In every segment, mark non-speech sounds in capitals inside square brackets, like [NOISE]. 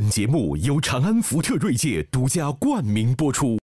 本节目由长安福特锐界独家冠名播出。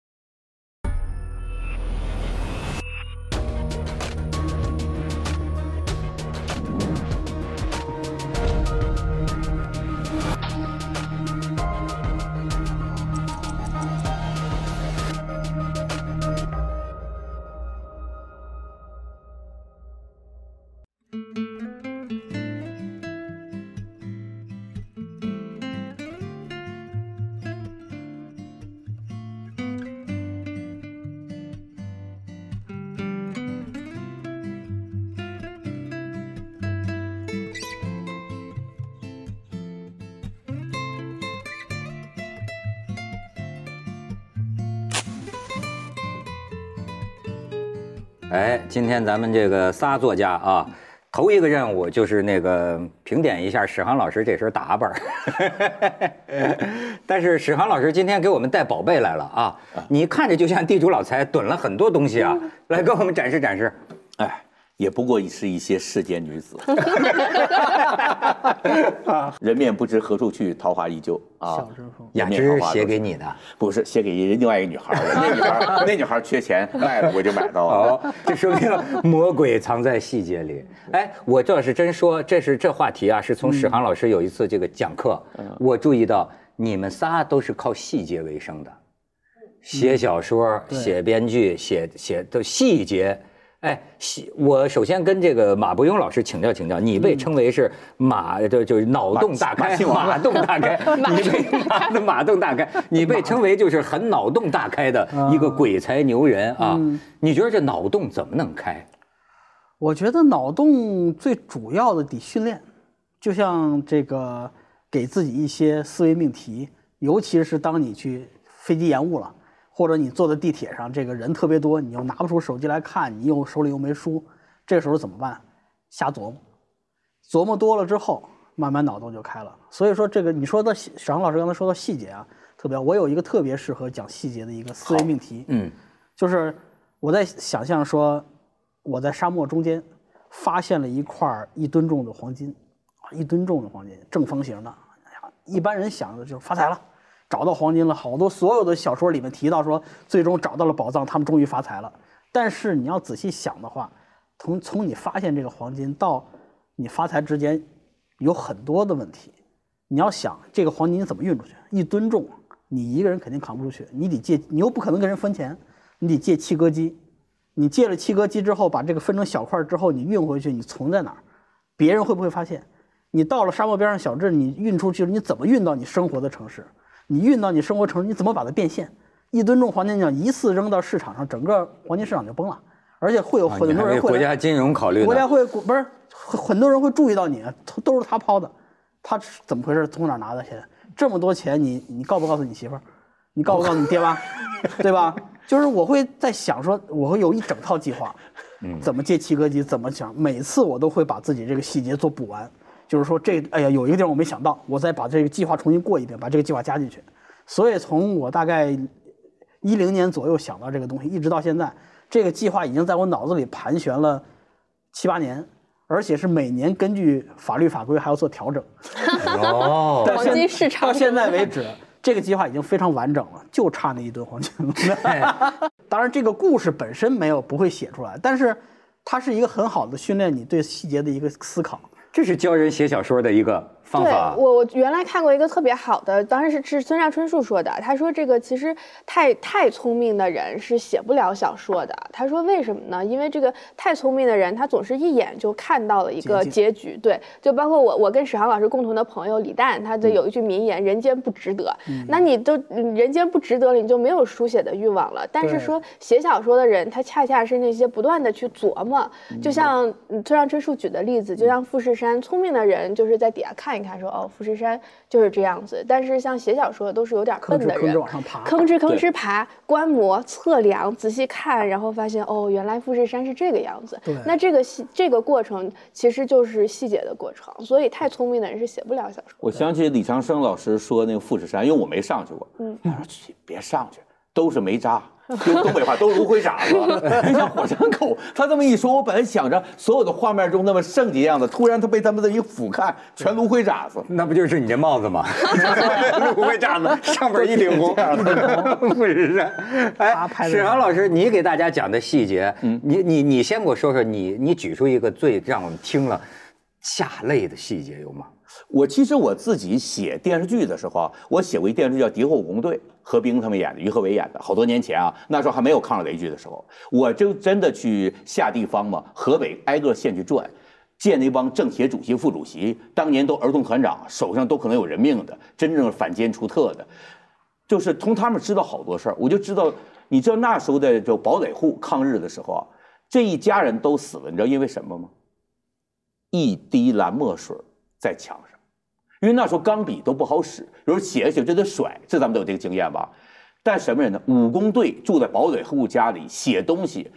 今天咱们这个仨作家啊，头一个任务就是那个评点一下史航老师这身打扮。[LAUGHS] 但是史航老师今天给我们带宝贝来了啊，你看着就像地主老财囤了很多东西啊，来给我们展示展示。哎，也不过是一些世间女子。[LAUGHS] 人面不知何处去，桃花依旧啊。小之后雅芝写给你的，不是写给另外一个女孩儿，那女孩儿那女孩儿缺钱，卖了我就买到了。哦，这说明魔鬼藏在细节里。哎，我这要是真说，这是这话题啊，是从史航老师有一次这个讲课，我注意到你们仨都是靠细节为生的，写小说、写编剧、写写的细节。哎，细我首先跟这个马伯庸老师请教请教，你被称为是马，就就是脑洞大开，马洞大开，[LAUGHS] 你被马的马洞大开，[LAUGHS] 你被称为就是很脑洞大开的一个鬼才牛人啊。你觉得这脑洞怎么能开？我觉得脑洞最主要的得训练，就像这个给自己一些思维命题，尤其是当你去飞机延误了，或者你坐在地铁上，这个人特别多，你又拿不出手机来看，你又手里又没书，这时候怎么办？瞎琢磨，琢磨多了之后，慢慢脑洞就开了。所以说，这个你说的细史航老师刚才说到细节啊，特别，我有一个特别适合讲细节的一个思维命题，嗯，就是我在想象说，我在沙漠中间发现了一块一吨重的黄金，啊一吨重的黄金，正方形的。哎呀，一般人想的就是发财了，找到黄金了。好多所有的小说里面提到说，最终找到了宝藏，他们终于发财了。但是你要仔细想的话，从从你发现这个黄金到你发财之间，有很多的问题。你要想这个黄金怎么运出去，一吨重，你一个人肯定扛不出去，你得借，你又不可能跟人分钱，你得借切割机。你借了切割机之后，把这个分成小块之后，你运回去，你存在哪儿？别人会不会发现？你到了沙漠边上小镇，你运出去了，你怎么运到你生活的城市？你运到你生活城市，你怎么把它变现？一吨重黄金奖一次扔到市场上，整个黄金市场就崩了，而且会有很多人会来国家金融考虑。国家会不是很很多人会注意到你，都都是他抛的，他是怎么回事？从哪拿的钱？这么多钱你，你告不告诉你媳妇儿？你告不告诉你爹妈？[LAUGHS] 对吧？就是我会在想说，我会有一整套计划，怎么借七哥机，怎么想，每次我都会把自己这个细节做补完。就是说这，哎呀，有一个地方我没想到，我再把这个计划重新过一遍，把这个计划加进去。所以从我大概一零年左右想到这个东西，一直到现在，这个计划已经在我脑子里盘旋了七八年，而且是每年根据法律法规还要做调整。哦，到黄金市场到现在为止，[LAUGHS] 这个计划已经非常完整了，就差那一吨黄金了。[LAUGHS] 当然，这个故事本身没有不会写出来，但是它是一个很好的训练你对细节的一个思考。这是教人写小说的一个方对法。我，我原来看过一个特别好的，当然是是村上春树说的。他说这个其实太太聪明的人是写不了小说的。他说为什么呢？因为这个太聪明的人，他总是一眼就看到了一个结局。对，就包括我，我跟史航老师共同的朋友李诞，他的有一句名言：“人间不值得。那你都嗯人间不值得了，你就没有书写的欲望了。但是说写小说的人，他恰恰是那些不断的去琢磨，就像嗯村上春树举的例子，就像富士山，聪明的人就是在底下看一看，说哦，富士山就是这样子。但是像写小说的都是有点笨的人吭哧吭哧，往上爬，吭哧吭哧爬，观摩、测量、仔细看，然后发现哦，原来富士山是这个样子。对。那这个细这个过程其实就是细节的过程，所以太聪明的人是写不了小说。我想起李长生老师说那个富士山，因为我没上去过，嗯，他说去别上去，都是煤渣。用东北话都是芦灰渣子，[LAUGHS] 就像火山口。他这么一说，我本来想着所有的画面中那么圣洁样子，突然他被他们这一俯瞰，全炉灰渣子。那不就是你这帽子吗？炉灰渣子上边一顶红，不是山。[LAUGHS] 哎，史航老师，你给大家讲的细节，你你你先给我说说，你你举出一个最让我们听了下泪的细节有吗？我其实我自己写电视剧的时候啊，我写过一电视剧叫《敌后武工队》，何冰他们演的，于和伟演的，好多年前啊，那时候还没有抗日雷剧的时候，我就真的去下地方嘛，河北挨个县去转，见那帮政协主席、副主席，当年都儿童团长，手上都可能有人命的，真正反奸除特的，就是从他们知道好多事儿，我就知道，你知道那时候的就堡垒户抗日的时候啊，这一家人都死了，你知道因为什么吗？一滴蓝墨水在墙上。因为那时候钢笔都不好使，有时候写着写就得甩，这咱们都有这个经验吧？但什么人呢？武工队住在堡垒户家里写东西，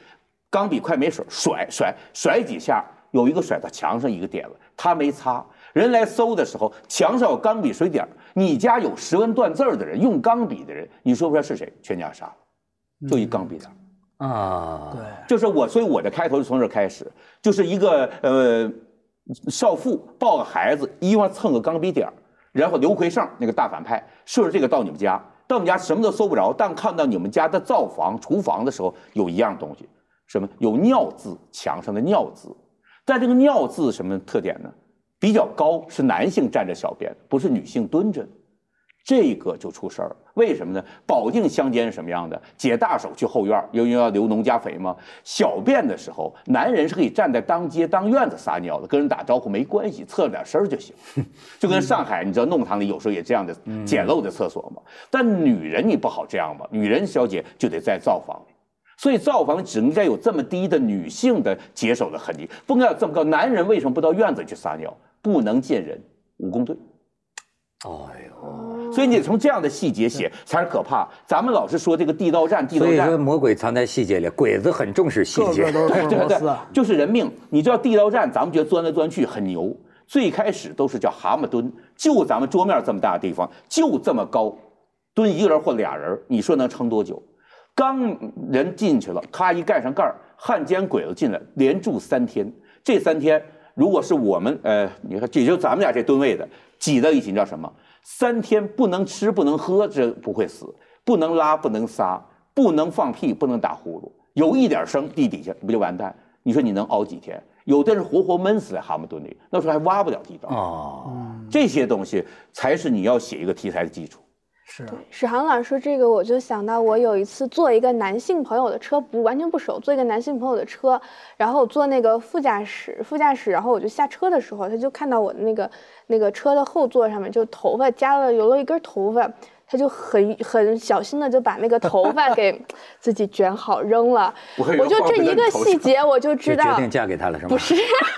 钢笔快没水，甩甩甩几下，有一个甩到墙上一个点了，他没擦。人来搜的时候，墙上有钢笔水点你家有识文断字的人，用钢笔的人，你说不出来是谁？全家杀了，就一钢笔点啊，对，就是我，所以我的开头就从这开始，就是一个呃。少妇抱个孩子，衣服上蹭个钢笔点，然后刘奎胜那个大反派顺着这个到你们家，到你们家什么都搜不着，但看到你们家的灶房、厨房的时候，有一样东西，什么？有尿渍，墙上的尿渍。但这个尿渍什么特点呢？比较高，是男性站着小便，不是女性蹲着。这个就出事儿了，为什么呢？保定乡间是什么样的？解大手去后院，因为要留农家肥嘛。小便的时候，男人是可以站在当街当院子撒尿的，跟人打招呼没关系，侧着点身就行。[LAUGHS] 就跟上海，你知道弄堂里有时候也这样的简陋的厕所嘛。但女人你不好这样吧？女人小姐就得在灶房里，所以灶房只应该有这么低的女性的解手的痕迹，不应该这么高。男人为什么不到院子去撒尿？不能见人，武工队。哎呦，所以你得从这样的细节写才是可怕。咱们老是说这个地道战，地道战，所以说魔鬼藏在细节里，鬼子很重视细节，都 [LAUGHS] 是对对，就是人命。你知道地道战，咱们觉得钻来钻去很牛，最开始都是叫蛤蟆蹲，就咱们桌面这么大的地方，就这么高，蹲一个人或俩人，你说能撑多久？刚人进去了，咔一盖上盖儿，汉奸鬼子进来，连住三天。这三天，如果是我们，呃，你看，也就咱们俩这吨位的。挤在一起，你知道什么？三天不能吃，不能喝，这不会死；不能拉，不能撒，不能放屁，不能打呼噜。有一点声，地底下不就完蛋？你说你能熬几天？有的人活活闷死在蛤蟆墩里，那时候还挖不了地道。啊，这些东西才是你要写一个题材的基础。是史航老师说这个，我就想到我有一次坐一个男性朋友的车，不完全不熟，坐一个男性朋友的车，然后我坐那个副驾驶，副驾驶，然后我就下车的时候，他就看到我的那个那个车的后座上面就头发夹了留了一根头发。他就很很小心的就把那个头发给 [LAUGHS] 自己卷好扔了。我就这一个细节我就知道。决定嫁给他了是吗？不是，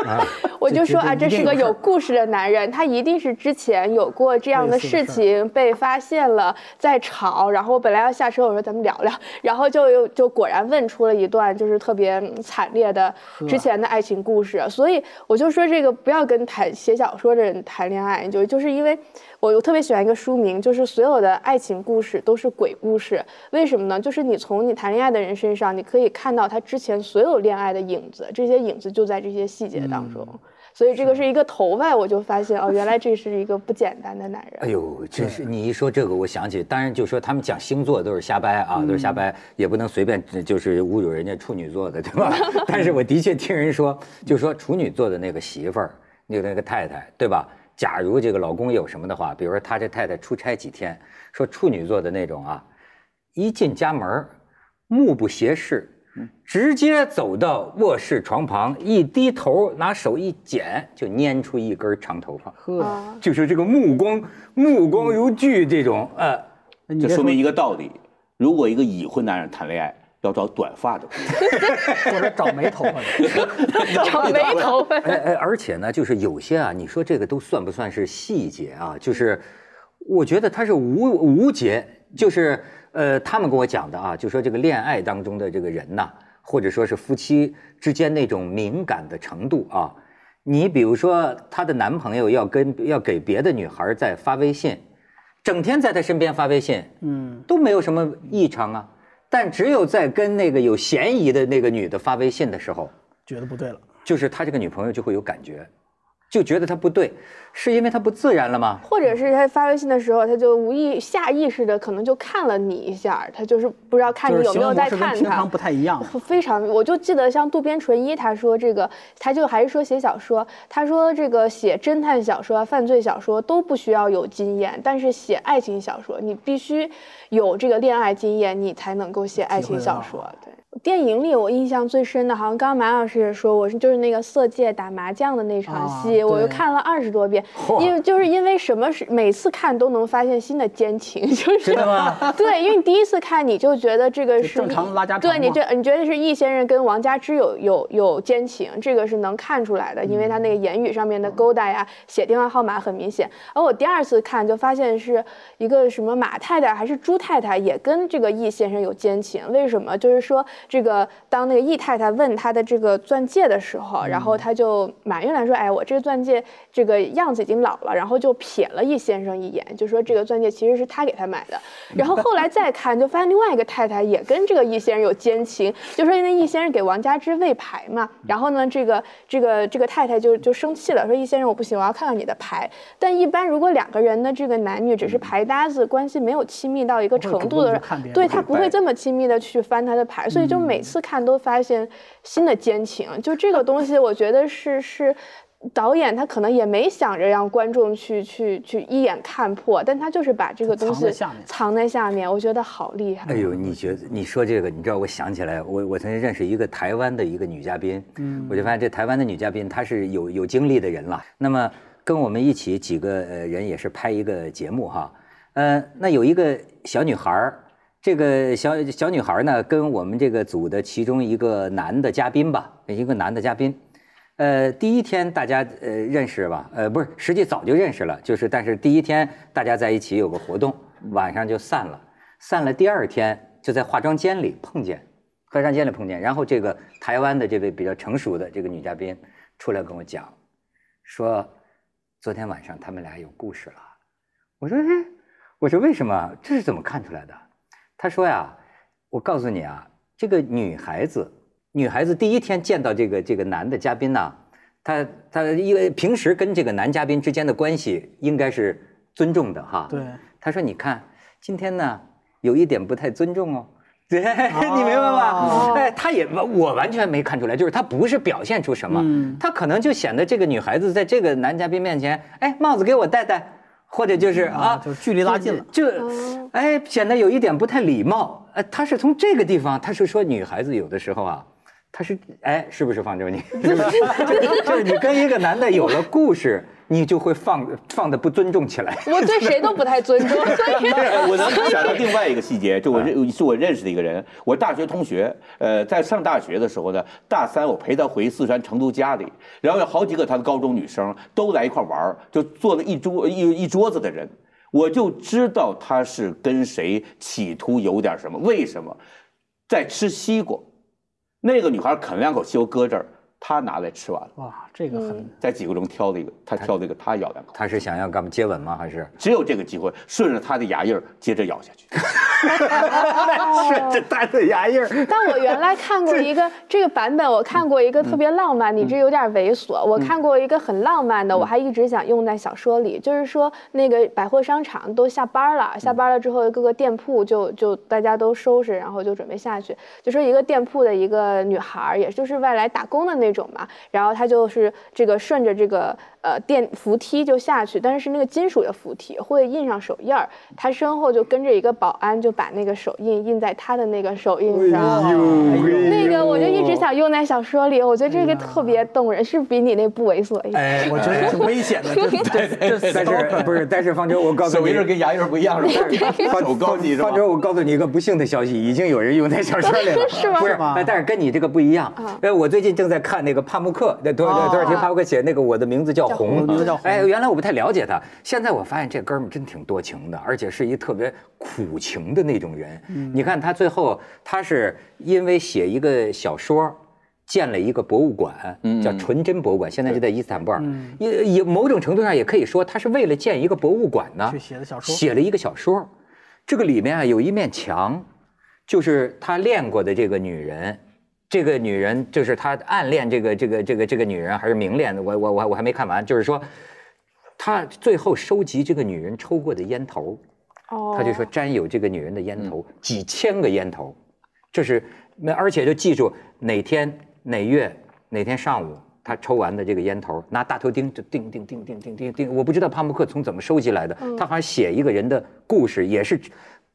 [LAUGHS] 我就说啊，这是个有故事的男人，他一定是之前有过这样的事情被发现了，在吵。然后我本来要下车，我说咱们聊聊，然后就又就果然问出了一段就是特别惨烈的之前的爱情故事。所以我就说这个不要跟谈写小说的人谈恋爱，就就是因为。我我特别喜欢一个书名，就是所有的爱情故事都是鬼故事。为什么呢？就是你从你谈恋爱的人身上，你可以看到他之前所有恋爱的影子，这些影子就在这些细节当中。所以这个是一个头发，我就发现哦，[LAUGHS] 原来这是一个不简单的男人。哎呦，真是你一说这个，我想起，当然就说他们讲星座都是瞎掰啊，都是瞎掰，也不能随便就是侮辱人家处女座的，对吧？[LAUGHS] 但是我的确听人说，就说处女座的那个媳妇儿，那个那个太太，对吧？假如这个老公有什么的话，比如说他这太太出差几天，说处女座的那种啊，一进家门目不斜视，直接走到卧室床旁，一低头拿手一剪，就拈出一根长头发，呵，就是这个目光目光如炬这种，呃，这说明一个道理：如果一个已婚男人谈恋爱。要找短发的，[LAUGHS] 或者找没头发的，[LAUGHS] 找没头发。哎哎，而且呢，就是有些啊，你说这个都算不算是细节啊？就是我觉得它是无无节，就是呃，他们跟我讲的啊，就说这个恋爱当中的这个人呐，或者说是夫妻之间那种敏感的程度啊，你比如说她的男朋友要跟要给别的女孩在发微信。整天在她身边发微信，嗯，都没有什么异常啊。但只有在跟那个有嫌疑的那个女的发微信的时候，觉得不对了。就是他这个女朋友就会有感觉，就觉得他不对，是因为他不自然了吗？或者是他发微信的时候，他就无意下意识的可能就看了你一下，他就是不知道看你有没有在看他。平常不太一样。[LAUGHS] 非常，我就记得像渡边淳一，他说这个，他就还是说写小说，他说这个写侦探小说、犯罪小说都不需要有经验，但是写爱情小说，你必须有这个恋爱经验，你才能够写爱情小说。对。电影里我印象最深的，好像刚刚马老师也说，我是就是那个色戒打麻将的那场戏，我又看了二十多遍，[LAUGHS] 因为就是因为什么是每次看都能发现新的奸情，[LAUGHS] 就是对，因为你第一次看你就觉得这个是正常拉家对你这你觉得是易先生跟王佳芝有有有奸情，这个是能看出来的，因为他那个言语上面的勾搭呀，写电话号码很明显。而我第二次看就发现是一个什么马太太还是朱太太也跟这个易先生有奸情，为什么？就是说。这个当那个易太太问他的这个钻戒的时候，然后他就埋怨来说：“哎，我这个钻戒这个样子已经老了。”然后就瞥了易先生一眼，就说这个钻戒其实是他给他买的。然后后来再看，就发现另外一个太太也跟这个易先生有奸情，就说因为易先生给王佳芝喂牌嘛。然后呢，这个这个这个太太就就生气了，说易先生我不行，我要看看你的牌。但一般如果两个人的这个男女只是牌搭子关系没有亲密到一个程度的人，对他不会这么亲密的去翻他的牌，所以就。每次看都发现新的奸情，就这个东西，我觉得是是导演他可能也没想着让观众去去去一眼看破，但他就是把这个东西藏在下面，我觉得好厉害。哎呦，你觉得你说这个，你知道我想起来，我我曾经认识一个台湾的一个女嘉宾，嗯，我就发现这台湾的女嘉宾她是有有经历的人了。那么跟我们一起几个呃人也是拍一个节目哈，呃，那有一个小女孩儿。这个小小女孩呢，跟我们这个组的其中一个男的嘉宾吧，一个男的嘉宾，呃，第一天大家呃认识吧，呃，不是，实际早就认识了，就是但是第一天大家在一起有个活动，晚上就散了，散了第二天就在化妆间里碰见，化妆间里碰见，然后这个台湾的这位比较成熟的这个女嘉宾出来跟我讲，说昨天晚上他们俩有故事了，我说哎，我说为什么？这是怎么看出来的？他说呀，我告诉你啊，这个女孩子，女孩子第一天见到这个这个男的嘉宾呢，她她因为平时跟这个男嘉宾之间的关系应该是尊重的哈。对。他说：“你看，今天呢有一点不太尊重哦。[LAUGHS] ”对，你明白吗？哎，他也我完全没看出来，就是他不是表现出什么，他可能就显得这个女孩子在这个男嘉宾面前，哎，帽子给我戴戴。或者就是啊，就距离拉近了，就，哎，显得有一点不太礼貌。哎，他是从这个地方，他是说女孩子有的时候啊。他是哎，是不是方舟？你 [LAUGHS] 就是你跟一个男的有了故事，你就会放放的不尊重起来。[LAUGHS] 我对谁都不太尊重。[LAUGHS] 我能想到另外一个细节，就我认是我认识的一个人，我大学同学，呃，在上大学的时候呢，大三我陪他回四川成都家里，然后有好几个他的高中女生都来一块玩就坐了一桌一一桌子的人，我就知道他是跟谁企图有点什么。为什么？在吃西瓜。那个女孩啃两口西瓜搁这儿，他拿来吃完了。哇，这个很在几个中挑了一个，他挑了一个，他咬两口。他是想要干嘛接吻吗？还是只有这个机会，顺着他的牙印儿接着咬下去。[LAUGHS] 顺着他的牙印儿。[LAUGHS] 但我原来看过一个这个版本，我看过一个特别浪漫，你这有点猥琐。我看过一个很浪漫的，我还一直想用在小说里，就是说那个百货商场都下班了，下班了之后各个店铺就就大家都收拾，然后就准备下去。就说一个店铺的一个女孩，也就是外来打工的那种嘛，然后她就是这个顺着这个。呃，电扶梯就下去，但是是那个金属的扶梯，会印上手印儿。他身后就跟着一个保安，就把那个手印印在他的那个手印上。那个我就一直想用在小说里，我觉得这个特别动人，是比你那不猥琐一点。哎，我觉得挺危险的。但是不是？但是方舟，我告诉你，手印跟牙印不一样，[LAUGHS] 是吧？方高级方舟，我告诉你一个不幸的消息，已经有人用在小说里了。[LAUGHS] 是吗？不是，但是跟你这个不一样。哎，我最近正在看那个帕慕克，那多多少天帕慕克写那个我的名字叫。红，哎，原来我不太了解他，现在我发现这哥们真挺多情的，而且是一特别苦情的那种人。你看他最后，他是因为写一个小说，建了一个博物馆，嗯叫纯真博物馆，现在就在伊斯坦布尔。也也某种程度上也可以说，他是为了建一个博物馆呢，去写的小说写了一个小说。这个里面啊有一面墙，就是他恋过的这个女人。这个女人就是他暗恋这个这个这个这个女人还是明恋的，我我我我还没看完。就是说，他最后收集这个女人抽过的烟头，哦，他就说沾有这个女人的烟头，几千个烟头，这是那而且就记住哪天哪月哪天上午他抽完的这个烟头，拿大头钉就钉钉钉钉钉钉钉。我不知道帕慕克从怎么收集来的，他好像写一个人的故事，也是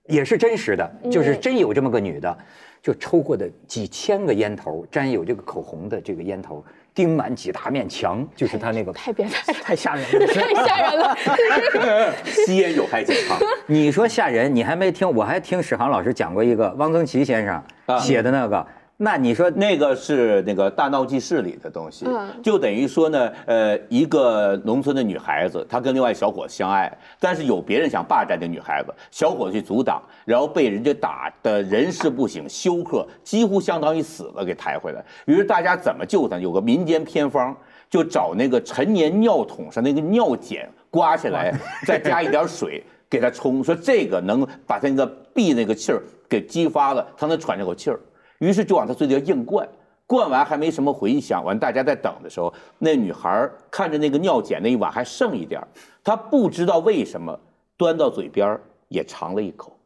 也是真实的，就是真有这么个女的，就抽过的几千个烟头，沾有这个口红的这个烟头，钉满几大面墙，就是他那个太变态了，太吓人了。[LAUGHS] 太吓人了。[LAUGHS] 吸烟有害健康。你说吓人，你还没听，我还听史航老师讲过一个汪曾祺先生啊写的那个，那你说那个是那个《大闹记事》里的东西，嗯就等于说呢，呃，一个农村的女孩子，她跟另外小伙子相爱，但是有别人想霸占这女孩子，小伙子去阻挡，然后被人家打的人事不省，休克，几乎相当于死了，给抬回来。于是大家怎么救她？有个民间偏方，就找那个陈年尿桶上那个尿碱刮下来，再加一点水。给她冲，说这个能把她那个闭那个气儿给激发了，她能喘这口气儿。于是就往他嘴里硬灌，灌完还没什么回响，完大家在等的时候，那女孩看着那个尿碱那一碗还剩一点儿，她不知道为什么端到嘴边也尝了一口。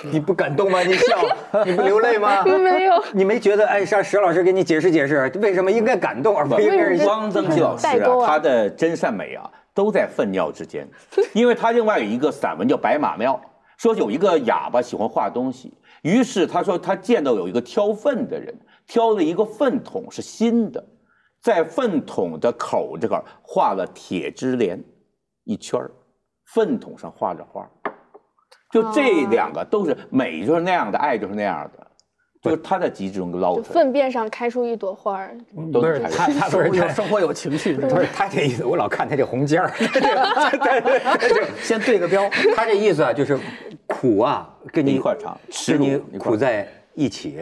[LAUGHS] 你不感动吗？你笑，[LAUGHS] 你不流泪吗？没有，你没觉得哎，让石老师给你解释解释，为什么应该感动而不应该汪曾祺老师啊，啊他的真善美啊，都在粪尿之间。因为他另外有一个散文叫《白马庙》，说有一个哑巴喜欢画东西，于是他说他见到有一个挑粪的人，挑了一个粪桶是新的，在粪桶的口这块画了铁枝莲一圈儿，粪桶上画着花。就这两个都是美，就是那样的，爱就是那样的，就是他在极致中捞就出来。粪便上开出一朵花儿，不是都是他他不是他生活有情趣，不是他这意思，我老看他这红尖儿，[LAUGHS] [LAUGHS] 先对个标。他这意思啊，就是苦啊，跟你一块儿尝耻跟你苦在一起。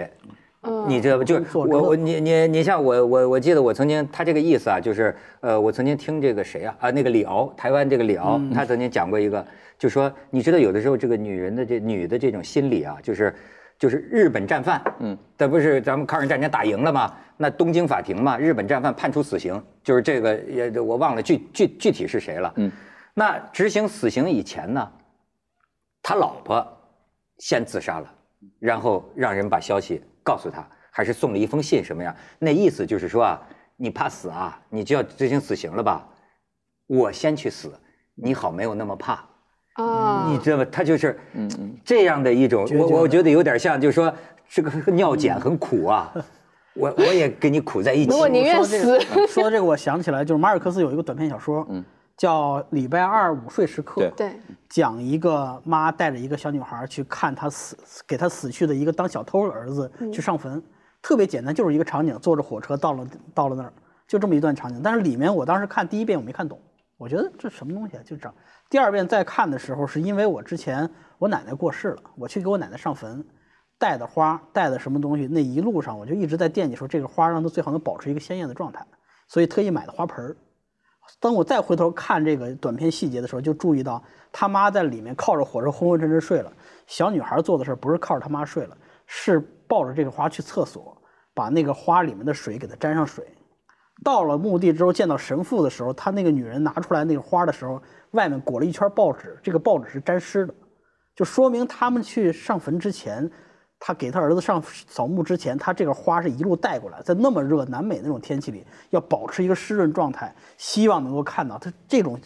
嗯，你知道不？就是我我你你你像我我我记得我曾经他这个意思啊，就是呃我曾经听这个谁啊啊那个李敖台湾这个李敖，他曾经讲过一个，就说你知道有的时候这个女人的这女的这种心理啊，就是就是日本战犯，嗯，这不是咱们抗日战争打赢了吗？那东京法庭嘛，日本战犯判处死刑，就是这个也我忘了具具具体是谁了，嗯，那执行死刑以前呢，他老婆先自杀了，然后让人把消息告诉他，还是送了一封信什么呀？那意思就是说啊，你怕死啊，你就要执行死刑了吧？我先去死，你好没有那么怕，啊，你知道吗？他就是嗯嗯，这样的一种，我我觉得有点像，就是说这个尿检很苦啊，[LAUGHS] 我我也跟你苦在一起。我宁愿死说到这个，我想起来，就是马尔克斯有一个短篇小说，嗯叫《礼拜二午睡时刻》，对对，讲一个妈带着一个小女孩去看她死给她死去的一个当小偷的儿子去上坟，特别简单，就是一个场景，坐着火车到了到了那儿，就这么一段场景。但是里面我当时看第一遍我没看懂，我觉得这什么东西啊，就这样。第二遍再看的时候，是因为我之前我奶奶过世了，我去给我奶奶上坟，带的花带的什么东西，那一路上我就一直在惦记说这个花让它最好能保持一个鲜艳的状态，所以特意买的花盆儿。当我再回头看这个短片细节的时候，就注意到他妈在里面靠着火车昏昏沉沉睡了。小女孩做的事不是靠着他妈睡了，是抱着这个花去厕所，把那个花里面的水给它沾上水。到了墓地之后，见到神父的时候，他那个女人拿出来那个花的时候，外面裹了一圈报纸，这个报纸是沾湿的，就说明他们去上坟之前，他给他儿子上扫墓之前，他这个花是一路带过来，在那么热南美那种天气里，要保持一个湿润状态，希望能够看到他这种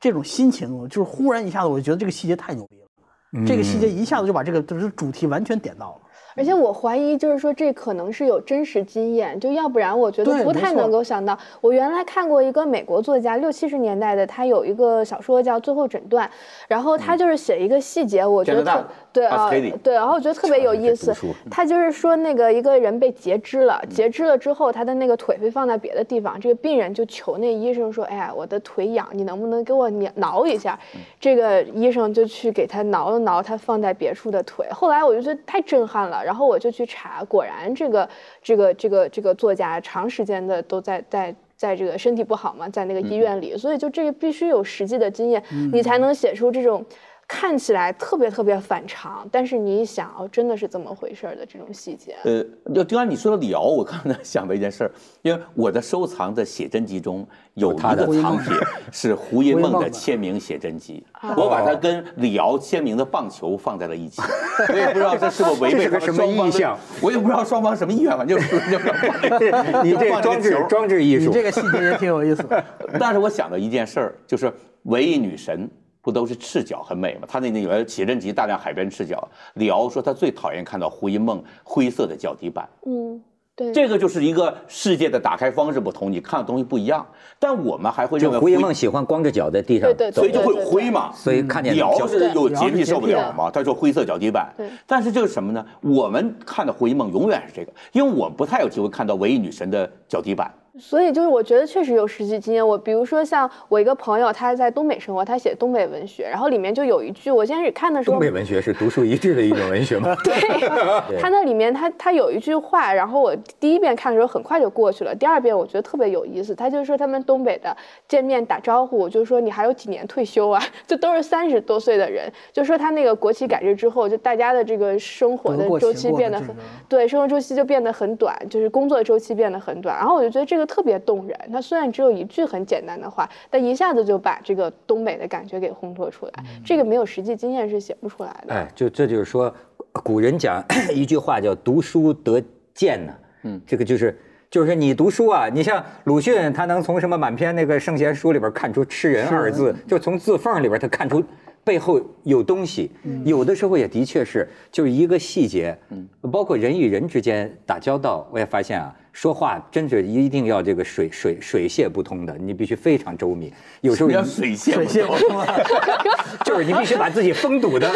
这种心情，就是忽然一下子，我觉得这个细节太牛逼了，这个细节一下子就把这个就是主题完全点到了。而且我怀疑，就是说这可能是有真实经验，就要不然我觉得不太能够想到。我原来看过一个美国作家，六七十年代的，他有一个小说叫《最后诊断》，然后他就是写一个细节，我觉得对啊对，然后我觉得特别有意思。他就是说那个一个人被截肢了，截肢了之后，他的那个腿被放在别的地方，这个病人就求那医生说：“哎呀，我的腿痒，你能不能给我挠挠一下？”这个医生就去给他挠了挠他放在别处的腿。后来我就觉得太震撼了。然后我就去查，果然这个这个这个这个作家长时间的都在在。在这个身体不好嘛，在那个医院里，所以就这个必须有实际的经验，你才能写出这种看起来特别特别反常，但是你一想哦，真的是这么回事儿的这种细节。呃，就刚才你说的李敖，我刚才想到一件事儿，因为我的收藏的写真集中有他的藏品是胡因梦的签名写真集，[LAUGHS] 我把它跟李敖签名的棒球放在了一起，我也不知道这是否违背这是个什么意向，我也不知道双方什么意愿，反正就是 [LAUGHS] 就你这装置装置艺术，你这个细节也挺有意思。[LAUGHS] 但是我想到一件事儿，就是唯一女神。不都是赤脚很美吗？他那那个写真集大量海边赤脚。李敖说他最讨厌看到胡因梦灰色的脚底板。嗯，对，这个就是一个世界的打开方式不同，你看的东西不一样。但我们还会认为胡因梦喜欢光着脚在地上走，所以就会有灰嘛。所以看见李敖是有洁癖受不了嘛？他说灰色脚底板。对，但是这个什么呢？我们看的胡因梦永远是这个，因为我不太有机会看到唯一女神的脚底板。所以就是我觉得确实有实际经验。我比如说像我一个朋友，他在东北生活，他写东北文学，然后里面就有一句，我先开始看的时候，东北文学是独树一帜的一种文学吗？[LAUGHS] 对，[LAUGHS] 他那里面他他有一句话，然后我第一遍看的时候很快就过去了，第二遍我觉得特别有意思。他就说他们东北的见面打招呼，就是说你还有几年退休啊？[LAUGHS] 就都是三十多岁的人，就说他那个国企改制之后，就大家的这个生活的周期变得很对，生活周期就变得很短，就是工作周期变得很短。然后我就觉得这个特别动人。它虽然只有一句很简单的话，但一下子就把这个东北的感觉给烘托出来。这个没有实际经验是写不出来的。哎，就这就是说，古人讲 [CLEARS THROAT] 一句话叫“读书得见”呢。嗯，这个就是就是你读书啊，你像鲁迅，他能从什么满篇那个圣贤书里边看出“吃人”二字，就从字缝里边他看出背后有东西。有的时候也的确是，就是一个细节。嗯，包括人与人之间打交道，我也发现啊。说话真是一定要这个水水水泄不通的，你必须非常周密。有时候要水泄水泄不通，[LAUGHS] 就是你必须把自己封堵的，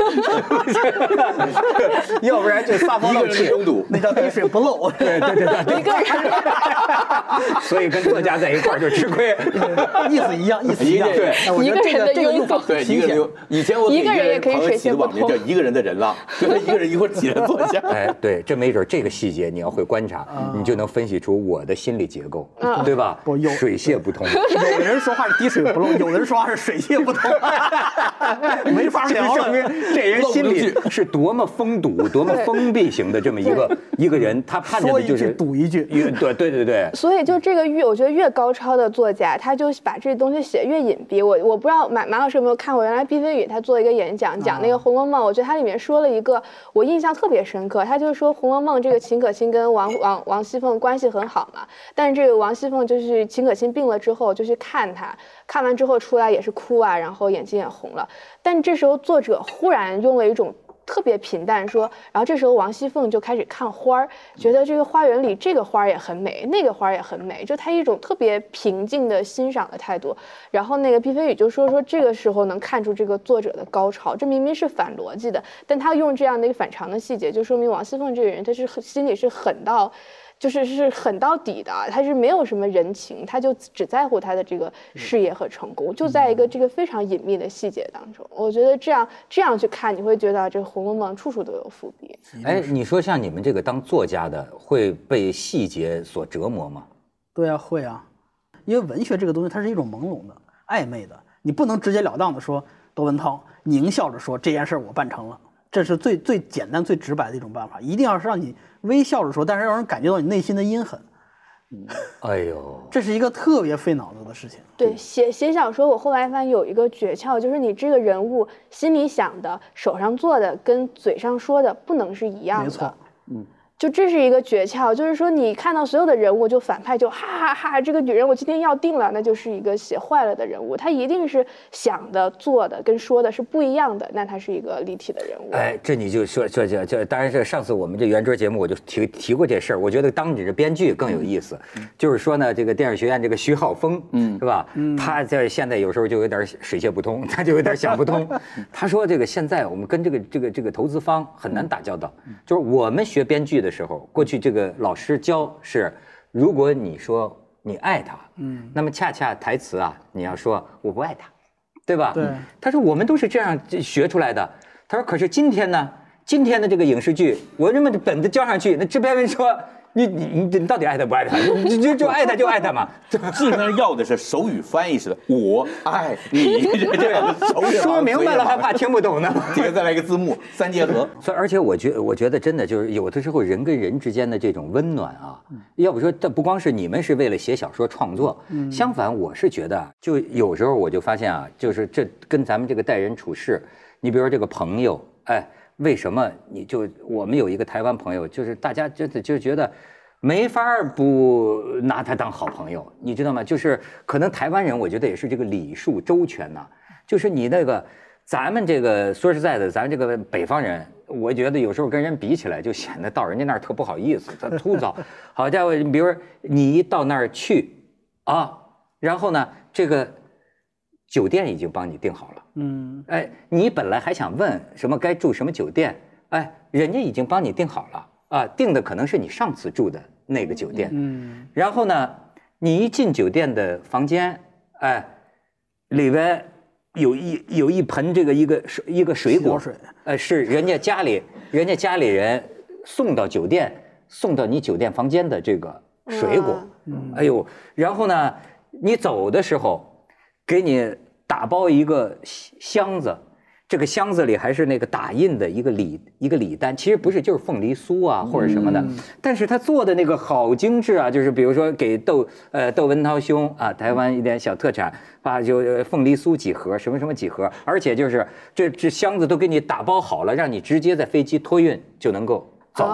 [LAUGHS] 要不然就撒泡尿封堵，那叫滴水不漏。[LAUGHS] 对对对对，一个人。所以跟作家在一块儿就吃亏，意思一样，意思一样。对，我觉得这个这个用法对一个人。以前我一个人也可以水泄不通，叫一个人的人浪，就一个人一会儿起来坐下。哎，对，这没准这个细节你要会观察，你就能分。析出我的心理结构，对吧？不，有水泄不通。[LAUGHS] 有的人说话是滴水不漏，有的人说话是水泄不通，[LAUGHS] 没法聊了。这人心里是多么封堵、多么封闭型的这么一个一个人，他判断的就是赌一句。对对对对。所以就这个越，我觉得越高超的作家，他就把这东西写越隐蔽。我我不知道马马老师有没有看过，原来毕飞宇他做一个演讲，讲那个《红楼梦》，我觉得他里面说了一个我印象特别深刻。他就是说《红楼梦》这个秦可卿跟王王王熙凤关系。戏很好嘛，但是这个王熙凤就是秦可卿病了之后就去看他，看完之后出来也是哭啊，然后眼睛也红了。但这时候作者忽然用了一种特别平淡说，然后这时候王熙凤就开始看花儿，觉得这个花园里这个花儿也很美，那个花儿也很美，就她一种特别平静的欣赏的态度。然后那个毕飞宇就说说这个时候能看出这个作者的高潮，这明明是反逻辑的，但他用这样的一个反常的细节，就说明王熙凤这个人他是心里是狠到。就是是狠到底的，他是没有什么人情，他就只在乎他的这个事业和成功，就在一个这个非常隐秘的细节当中。我觉得这样这样去看，你会觉得这个《红楼梦》处处都有伏笔。哎，你说像你们这个当作家的，会被细节所折磨吗？对啊，会啊，因为文学这个东西，它是一种朦胧的、暧昧的，你不能直截了当的说。窦文涛狞笑着说：“这件事我办成了。”这是最最简单、最直白的一种办法，一定要是让你微笑着说，但是让人感觉到你内心的阴狠。[LAUGHS] 哎呦，这是一个特别费脑子的事情。对，写写小说，我后来发现有一个诀窍，就是你这个人物心里想的、手上做的跟嘴上说的不能是一样的。没错，嗯。就这是一个诀窍，就是说你看到所有的人物，就反派就哈哈哈，这个女人我今天要定了，那就是一个写坏了的人物，他一定是想的、做的跟说的是不一样的，那他是一个立体的人物。哎，这你就说说这这，当然是上次我们这圆桌节目我就提提过这事儿，我觉得当你这编剧更有意思，就是说呢，这个电影学院这个徐浩峰，嗯，是吧？嗯，他在现在有时候就有点水泄不通，他就有点想不通。[LAUGHS] 他说这个现在我们跟这个这个这个投资方很难打交道，就是我们学编剧的时候，过去这个老师教是，如果你说你爱他，嗯，那么恰恰台词啊，你要说我不爱他，对吧？对。他说我们都是这样学出来的。他说可是今天呢，今天的这个影视剧，我这么本子交上去，那制片人说。你你你你到底爱他不爱他？你就就爱他就爱他嘛。制片人要的是手语翻译式的，我爱你 [LAUGHS] [LAUGHS] 这样手语说明白了还怕听不懂呢？[LAUGHS] 底下再来一个字幕，三结合。所以，而且我觉我觉得真的就是有的时候人跟人之间的这种温暖啊，要不说这不光是你们是为了写小说创作，相反我是觉得，就有时候我就发现啊，就是这跟咱们这个待人处事，你比如说这个朋友，哎。为什么你就我们有一个台湾朋友，就是大家真的就觉得没法不拿他当好朋友，你知道吗？就是可能台湾人，我觉得也是这个礼数周全呐。就是你那个，咱们这个说实在的，咱这个北方人，我觉得有时候跟人比起来，就显得到人家那儿特不好意思，特粗糙。好家伙，你比如你一到那儿去啊，然后呢，这个。酒店已经帮你订好了，嗯，哎，你本来还想问什么该住什么酒店，哎，人家已经帮你订好了啊，订的可能是你上次住的那个酒店，嗯，然后呢，你一进酒店的房间，哎，里边有一有一盆这个一个水一个水果水，呃，是人家家里人家家里人送到酒店送到你酒店房间的这个水果，嗯，哎呦，然后呢，你走的时候。给你打包一个箱子，这个箱子里还是那个打印的一个礼一个礼单，其实不是就是凤梨酥啊或者什么的，但是他做的那个好精致啊，就是比如说给窦呃窦文涛兄啊台湾一点小特产，把就凤梨酥几盒什么什么几盒，而且就是这这箱子都给你打包好了，让你直接在飞机托运就能够。走，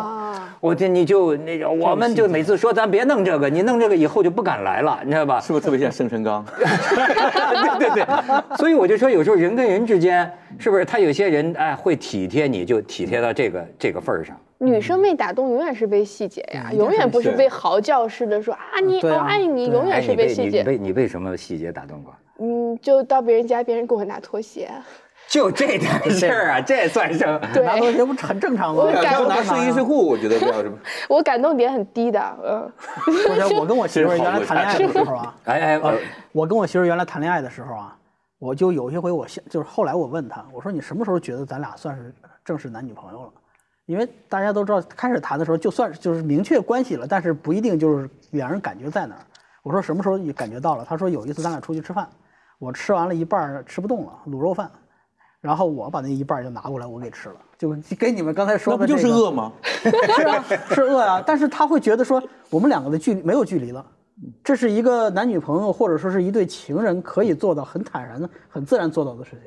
我这你就那个，我们就每次说咱别弄这个，你弄这个以后就不敢来了，你知道吧？是不是特别像生辰纲？对对对，所以我就说，有时候人跟人之间，是不是他有些人哎会体贴你，就体贴到这个这个份儿上。女生被打动永远是被细节呀，永远不是被嚎叫式的说啊你我爱你，永远是被细节。你被你被什么细节打动过？嗯，就到别人家，别人给我拿拖鞋。就这点事儿啊，这算什么？拿拖鞋不很正常吗？我感拿睡衣睡裤，我觉得不要什么。[LAUGHS] 我感动点很低的，嗯。我跟我媳妇原来谈恋爱的时候啊，哎 [LAUGHS] 哎，我跟我媳妇原来谈恋爱的时候啊，我就有一回我现就是后来我问她，我说你什么时候觉得咱俩算是正式男女朋友了？因为大家都知道，开始谈的时候就算是就是明确关系了，但是不一定就是两人感觉在哪儿。我说什么时候也感觉到了？他说有一次咱俩出去吃饭，我吃完了一半吃不动了，卤肉饭。然后我把那一半就拿过来，我给吃了，就跟你们刚才说的，那不就是饿吗？[LAUGHS] 是啊，是饿啊。但是他会觉得说，我们两个的距离没有距离了，这是一个男女朋友或者说是一对情人可以做到很坦然的、很自然做到的事情。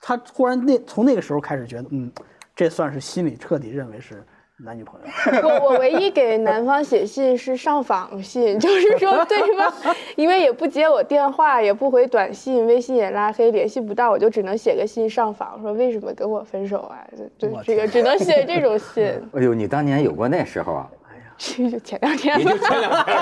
他忽然那从那个时候开始觉得，嗯，这算是心里彻底认为是。男女朋友，我我唯一给男方写信是上访信，[LAUGHS] 就是说对方，因为也不接我电话，也不回短信，微信也拉黑，联系不到，我就只能写个信上访，说为什么跟我分手啊？就这个只能 [LAUGHS] 写这种信。哎呦，你当年有过那时候啊？就前两天，也就前两天。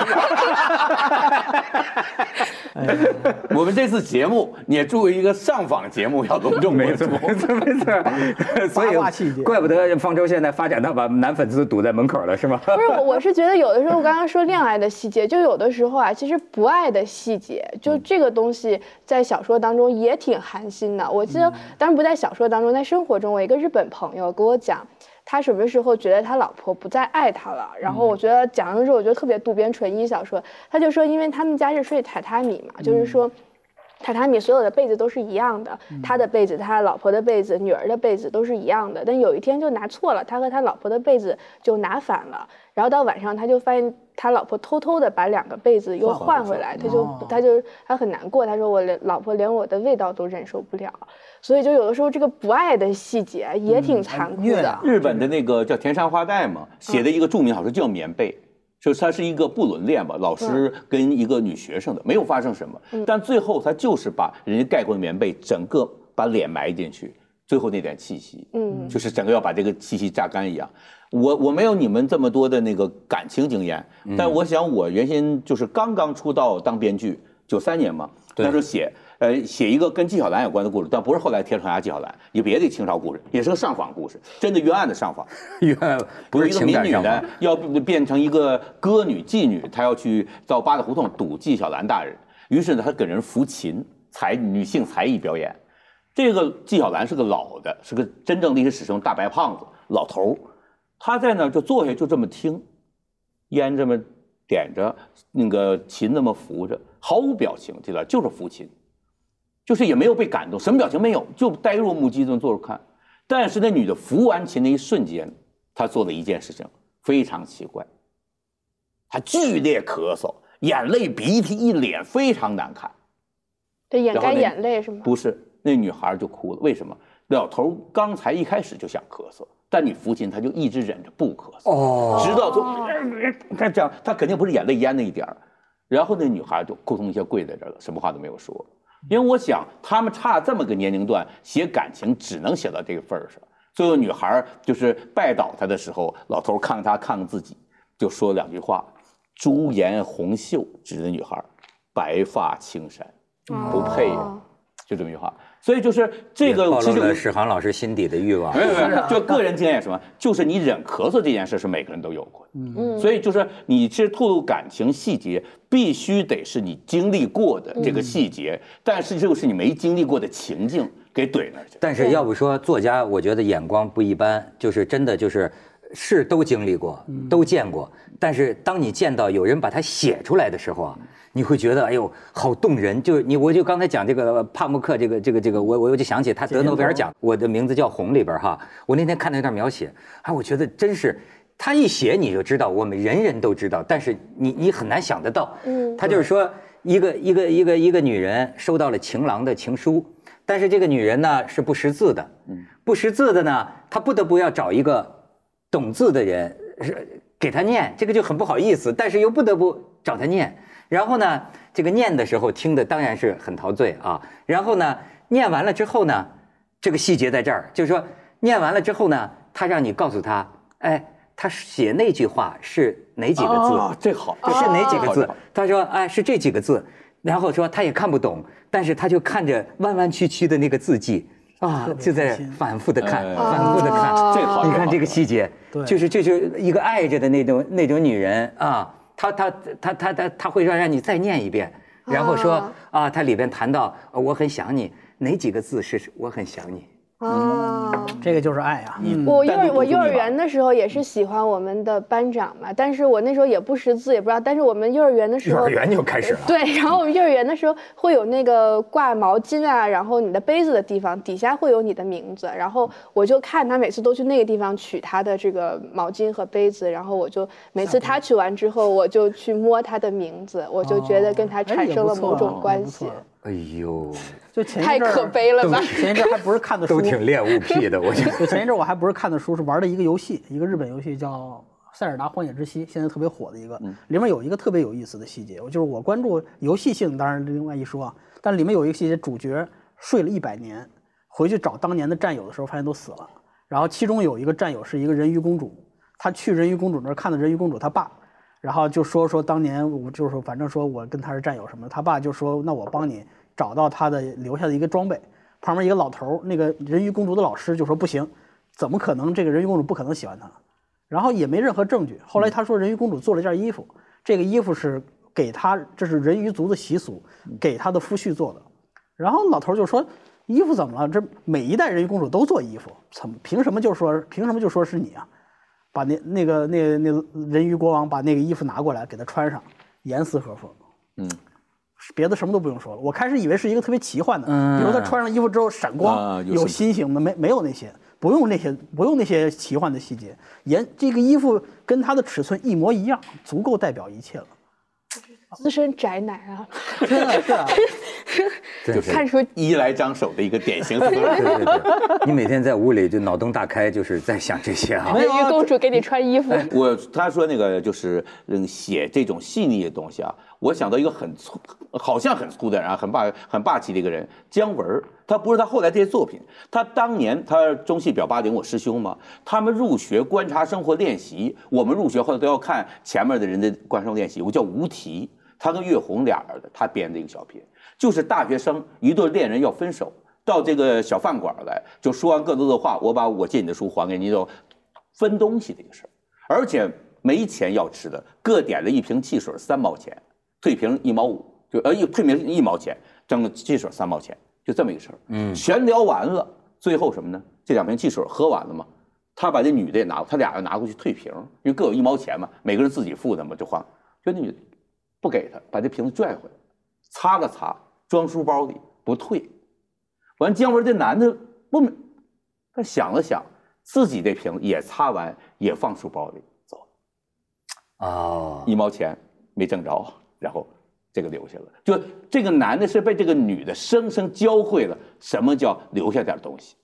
我们这次节目，也作为一个上访节目，要隆重没错，没错，没错。[LAUGHS] 所以，怪不得方舟现在发展到把男粉丝堵在门口了，是吗？不是，我是觉得有的时候，刚刚说恋爱的细节，就有的时候啊，其实不爱的细节，就这个东西，在小说当中也挺寒心的。我记得，当然不在小说当中，在生活中，我一个日本朋友跟我讲。他什么时候觉得他老婆不再爱他了？然后我觉得讲的时候，我觉得特别渡边淳一小说。他就说，因为他们家是睡榻榻米嘛，就是说，榻榻米所有的被子都是一样的，他的被子、他老婆的被子、女儿的被子都是一样的。但有一天就拿错了，他和他老婆的被子就拿反了。然后到晚上，他就发现他老婆偷偷的把两个被子又换回来，他就他就他很难过。他说：“我连老婆连我的味道都忍受不了。”所以就有的时候这个不爱的细节也挺残酷的。日本的那个叫田山花代嘛，写的一个著名小说叫《棉被》，就是它是一个不伦恋吧，老师跟一个女学生的，没有发生什么，但最后他就是把人家盖过的棉被整个把脸埋进去，最后那点气息，嗯，就是整个要把这个气息榨干一样。我我没有你们这么多的那个感情经验，但我想我原先就是刚刚出道当编剧，九三年嘛，那时候写。呃，写一个跟纪晓岚有关的故事，但不是后来贴上下纪晓岚，也别的清朝故事，也是个上访故事，真的冤案的上访。[LAUGHS] 冤案不是一个民女的要变成一个歌女妓女，她要去到八大胡同堵纪晓岚大人，于是呢，她给人扶琴，才女性才艺表演，这个纪晓岚是个老的，是个真正历史史上大白胖子老头儿，他在那儿就坐下就这么听，烟这么点着，那个琴那么扶着，毫无表情，对吧就是扶琴，就是也没有被感动，什么表情没有，就呆若木鸡这么坐着看。但是那女的扶完琴的一瞬间，她做了一件事情非常奇怪，她剧烈咳嗽，眼泪鼻涕一脸，非常难看。这，掩盖眼泪是吗？不是，那女孩就哭了。为什么？老头刚才一开始就想咳嗽，但你父亲他就一直忍着不咳嗽，哦，直到说他这样，他肯定不是眼泪淹那一点儿。然后那女孩就扑通一下跪在这儿了，什么话都没有说。因为我想，他们差这么个年龄段，写感情只能写到这个份儿上。最后女孩就是拜倒他的时候，老头看看他，看看自己，就说两句话：“朱颜红袖”，指的女孩，白发青山，不配就这么一句话。所以就是这个，其实露了史航老师心底的欲望没。有没有，就个人经验什么？[LAUGHS] 就是你忍咳嗽这件事是每个人都有过的。嗯所以就是你其实透露感情细节，必须得是你经历过的这个细节，但是就是你没经历过的情境给怼那儿去。但是要不说作家，我觉得眼光不一般，就是真的就是是都经历过，都见过。但是当你见到有人把它写出来的时候啊，你会觉得哎呦好动人。就是你，我就刚才讲这个帕慕克，这个这个这个，我我就想起他得诺贝尔奖，我的名字叫红里边哈，我那天看到一段描写，啊，我觉得真是。他一写你就知道，我们人人都知道，但是你你很难想得到。嗯他就是说，一个一个一个一个女人收到了情郎的情书，但是这个女人呢是不识字的，嗯不识字的呢，她不得不要找一个懂字的人是给他念，这个就很不好意思，但是又不得不找他念。然后呢，这个念的时候听的当然是很陶醉啊。然后呢，念完了之后呢，这个细节在这儿，就是说念完了之后呢，他让你告诉他，哎，他写那句话是哪几个字？啊这好，这是哪几个字？他说：“哎，是这几个字。”然后说他也看不懂，但是他就看着弯弯曲曲的那个字迹啊就在反复的看，哎反复的看。哦这好，你看这个细节，对就是这就是一个爱着的那种那种女人啊，她她她她她她会让让你再念一遍，然后说啊啊，它里边谈到呃我很想你，哪几个字是我很想你？啊。这个就是爱啊。嗯，我幼儿我幼儿园的时候也是喜欢我们的班长嘛，但是我那时候也不识字，也不知道。但是我们幼儿园的时候，幼儿园就开始了。[LAUGHS] 对，然后我们幼儿园的时候会有那个挂毛巾啊，然后你的杯子的地方底下会有你的名字，然后我就看他每次都去那个地方取他的这个毛巾和杯子，然后我就每次他取完之后，我就去摸他的名字，我就觉得跟他哎产生了某种关系，哎呦，就前太一阵儿可悲了吧？前一阵儿还不是看的书都，挺恋物癖的，我觉得。[LAUGHS] 就前一阵儿我还不是看的书，是玩的一个游戏，一个日本游戏叫《塞尔达荒野之息》，现在特别火的一个，里面有一个特别有意思的细节，我就是我关注游戏性，当然另外一说啊，但里面有一个细节，主角睡了一百年，回去找当年的战友的时候，发现都死了，然后其中有一个战友是一个人鱼公主，他去人鱼公主那儿看的人鱼公主她爸。然后就说说当年我就是反正说我跟他是战友什么的，他爸就说那我帮你找到他的留下的一个装备。旁边一个老头儿，那个人鱼公主的老师就说不行，怎么可能？这个人鱼公主不可能喜欢他，然后也没任何证据。后来他说人鱼公主做了一件衣服，这个衣服是给他，这是人鱼族的习俗，给他的夫婿做的。然后老头儿就说衣服怎么了？这每一代人鱼公主都做衣服，怎么凭什么就说凭什么就说是你啊？把那那个那那人鱼国王把那个衣服拿过来给他穿上，严丝合缝。嗯，别的什么都不用说了。我开始以为是一个特别奇幻的，嗯比如他穿上衣服之后闪光，有啊有星心形的，没没有那些，不用那些不用那些奇幻的细节。严这个衣服跟他的尺寸一模一样，足够代表一切了。资深宅男啊，真 [LAUGHS] 的是啊，[LAUGHS] 真是看出衣来张手的一个典型。对对对，[LAUGHS] 你每天在屋里就脑洞大开，就是在想这些啊。人鱼公主给你穿衣服，我他说那个就是嗯写这种细腻的东西啊，我想到一个很粗，好像很粗的人啊，很霸很霸气的一个人，姜文。他不是他后来这些作品，他当年他中戏表八零我师兄嘛，他们入学观察生活练习，我们入学后来都要看前面的人的观生练习，我叫无题。他跟岳红俩人的，他编的一个小品，就是大学生一对恋人要分手，到这个小饭馆来，就说完各自的话，我把我借你的书还给你，就分东西的一个事儿，而且没钱要吃的，各点了一瓶汽水三毛钱，退瓶一毛五，就呃一退瓶一毛钱，整个汽水三毛钱，就这么一个事儿。嗯，全聊完了，最后什么呢？这两瓶汽水喝完了嘛，他把这女的也拿，他俩要拿过去退瓶，因为各有一毛钱嘛，每个人自己付的嘛，就换。就那女的不给他，把这瓶子拽回来，擦了擦，装书包里不退。完，姜文这男的不明，他想了想，自己这瓶也擦完，也放书包里走了。哦，一毛钱没挣着，然后这个留下了。就这个男的是被这个女的生生教会了什么叫留下点东西，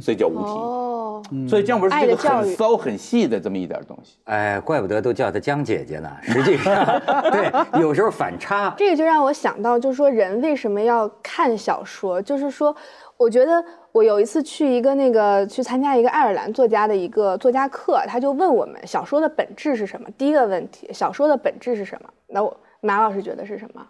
所以叫无题。哦，所以姜文是这个爱的教育很骚很细的这么一点东西。哎，怪不得都叫她江姐姐呢。实际上，[LAUGHS] 对，有时候反差。这个就让我想到，就是说人为什么要看小说？就是说，我觉得我有一次去一个那个去参加一个爱尔兰作家的一个作家课，他就问我们小说的本质是什么？第一个问题，小说的本质是什么？那我马老师觉得是什么？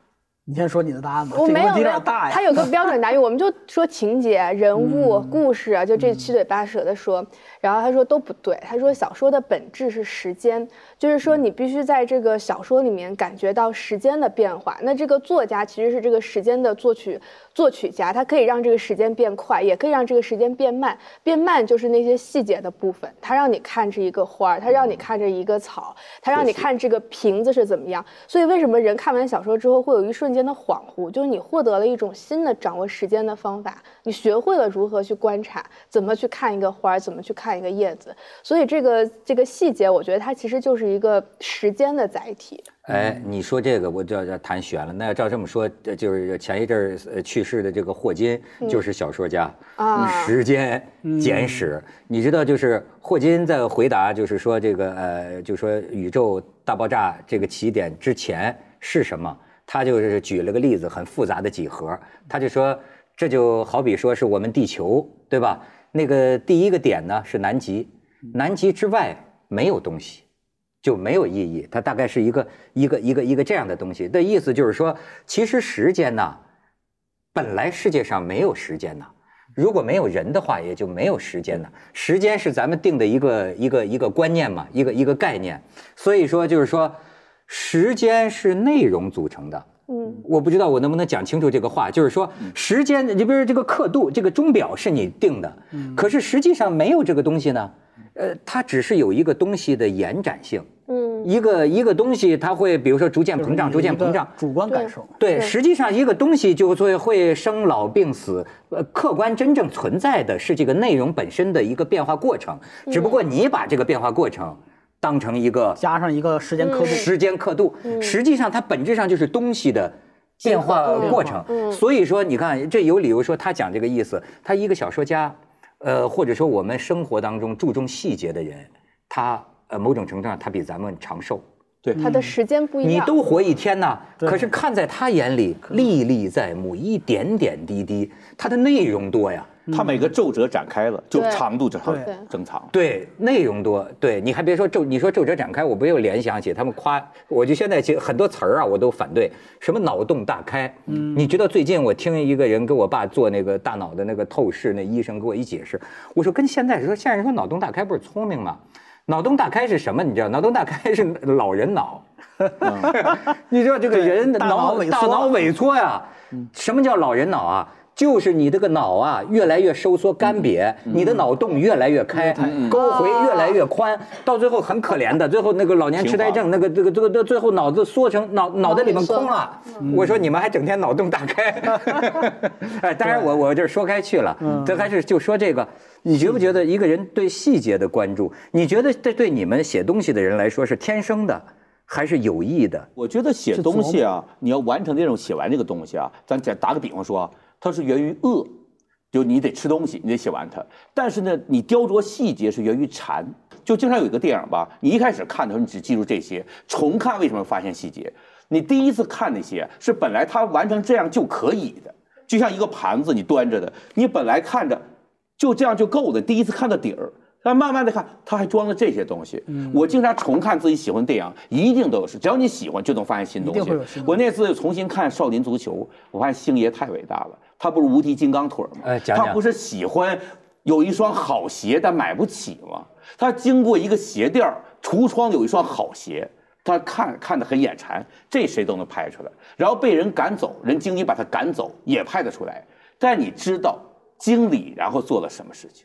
你先说你的答案吧。我没有没有有点大呀。他有个标准答 [LAUGHS] 案，我们就说情节、人物、故事啊，就这七嘴八舌的说。然后他说都不对，他说小说的本质是时间，就是说你必须在这个小说里面感觉到时间的变化。那这个作家其实是这个时间的作曲作曲家，他可以让这个时间变快，也可以让这个时间变慢。变慢就是那些细节的部分，他让你看着一个花儿，他让你看着一个草，他让你看这个瓶子是怎么样。所以为什么人看完小说之后会有一瞬间的恍惚？就是你获得了一种新的掌握时间的方法，你学会了如何去观察，怎么去看一个花儿，怎么去看一个叶子。所以这个这个细节，我觉得它其实就是一个时间的载体。哎，你说这个我就要要谈悬了。那要照这么说，呃就是前一阵儿呃去世的这个霍金，就是小说家啊时间简史》你知道，就是霍金在回答，就是说这个呃，就说宇宙大爆炸这个起点之前是什么？他就是举了个例子，很复杂的几何，他就说这就好比说是我们地球，对吧？那个第一个点呢是南极，南极之外没有东西。就没有意义。它大概是一个一个一个一个这样的东西的意思，就是说，其实时间呢，本来世界上没有时间呢。如果没有人的话，也就没有时间了。时间是咱们定的一个一个一个观念嘛，一个一个概念。所以说，就是说，时间是内容组成的。嗯，我不知道我能不能讲清楚这个话，就是说，时间，你比如这个刻度，这个钟表是你定的，可是实际上没有这个东西呢。呃，它只是有一个东西的延展性。嗯，一个一个东西，它会比如说逐渐膨胀，逐渐膨胀。主观感受。对，对实际上一个东西就会会生老病死，呃，客观真正存在的是这个内容本身的一个变化过程，只不过你把这个变化过程当成一个加上一个时间刻度，时间刻度，实际上它本质上就是东西的变化过程。所以说，你看，这有理由说他讲这个意思。他一个小说家，呃，或者说我们生活当中注重细节的人，他呃某种程度上他比咱们长寿。对，他的时间不一样。你都活一天呐，对可是看在他眼里历历在目，一点点滴滴，他的内容多呀。他每个皱褶展开了，就长度就长对增长。对，内容多，对，你还别说皱，你说皱褶展开，我不又联想起他们夸，我就现在其实很多词儿啊，我都反对，什么脑洞大开，嗯，你知道最近我听一个人给我爸做那个大脑的那个透视，那医生给我一解释，我说跟现在说，现在人说脑洞大开不是聪明吗？脑洞大开是什么？你知道，脑洞大开是老人脑，[LAUGHS] 你知道这个对人大脑脑萎缩。大脑萎缩呀？什么叫老人脑啊？就是你这个脑啊越来越收缩干瘪，你的脑洞越来越开，沟回越来越宽，到最后很可怜的，最后那个老年痴呆症，那个这个这个这最后脑子缩成脑脑袋里面空了。我说你们还整天脑洞大开，[LAUGHS] 哎，当然我我这说开去了，这还是就说这个，你觉不觉得一个人对细节的关注，你觉得这对你们写东西的人来说是天生的，还是有意的？我觉得写东西啊，你要完成这种写完这个东西啊，咱再打个比方说啊，它是源于饿，就你得吃东西，你得写完它。但是呢，你雕琢细节是源于馋。就经常有一个电影吧，你一开始看的时候你只记住这些，重看为什么发现细节？你第一次看那些是本来它完成这样就可以的，就像一个盘子你端着的，你本来看着就这样就够了，第一次看到底儿。但慢慢的看，他还装了这些东西。我经常重看自己喜欢的电影，一定都有事，只要你喜欢，就能发现新。东西我那次重新看《少林足球》，我发现星爷太伟大了。他不是无敌金刚腿吗？哎讲讲他不是喜欢有一双好鞋，但买不起吗？他经过一个鞋店儿橱窗有一双好鞋，他看看得很眼馋，这谁都能拍出来。然后被人赶走，人经理把他赶走，也拍得出来。但你知道经理然后做了什么事情？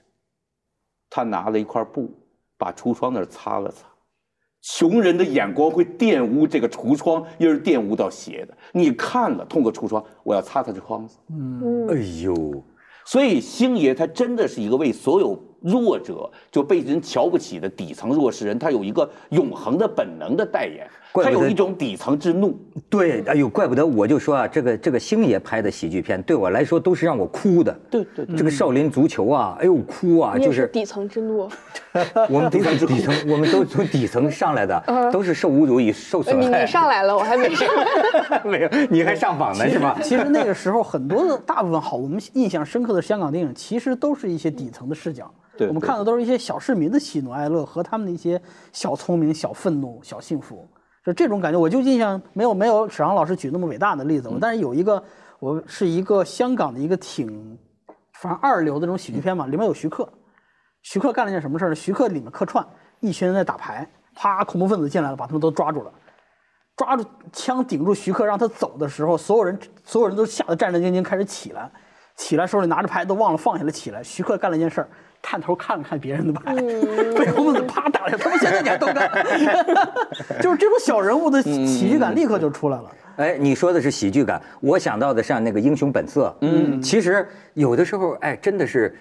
他拿了一块布，把橱窗那儿擦了擦。穷人的眼光会玷污这个橱窗，又是玷污到鞋的。你看了，通过橱窗，我要擦擦这窗子。嗯哎呦，所以星爷他真的是一个为所有弱者就被人瞧不起的底层弱势人，他有一个永恒的本能的代言，他有一种底层之怒。对，哎呦，怪不得我就说啊，这个这个星爷拍的喜剧片对我来说都是让我哭的。对对对这个少林足球啊，哎呦哭啊，就是底层之怒，[LAUGHS] 我们都是底层，我们都从底层上来的，[LAUGHS] 都是受侮辱与受损害。你上来了，我还没上。[LAUGHS] 没有，你还上榜呢是吧？其实那个时候很多的大部分好，我们印象深刻的香港电影，其实都是一些底层的视角。对对我们看的都是一些小市民的喜怒哀乐和他们的一些小聪明、小愤怒、小幸福，就这种感觉。我就印象没有没有史航老师举那么伟大的例子，我但是有一个，我是一个香港的一个挺，反正二流的这种喜剧片嘛，里面有徐克，徐克干了一件什么事儿呢？徐克里面客串，一群人在打牌，啪，恐怖分子进来了，把他们都抓住了。抓住枪顶住徐克，让他走的时候，所有人所有人都吓得战战兢兢，开始起来，起来手里拿着牌都忘了放下来起来。徐克干了一件事儿，探头看了看别人的牌，[LAUGHS] 被红子啪打了一下，他们现在你还都干，[LAUGHS] 就是这种小人物的喜剧感立刻就出来了。哎，你说的是喜剧感，我想到的像那个《英雄本色》。嗯，其实有的时候，哎，真的是，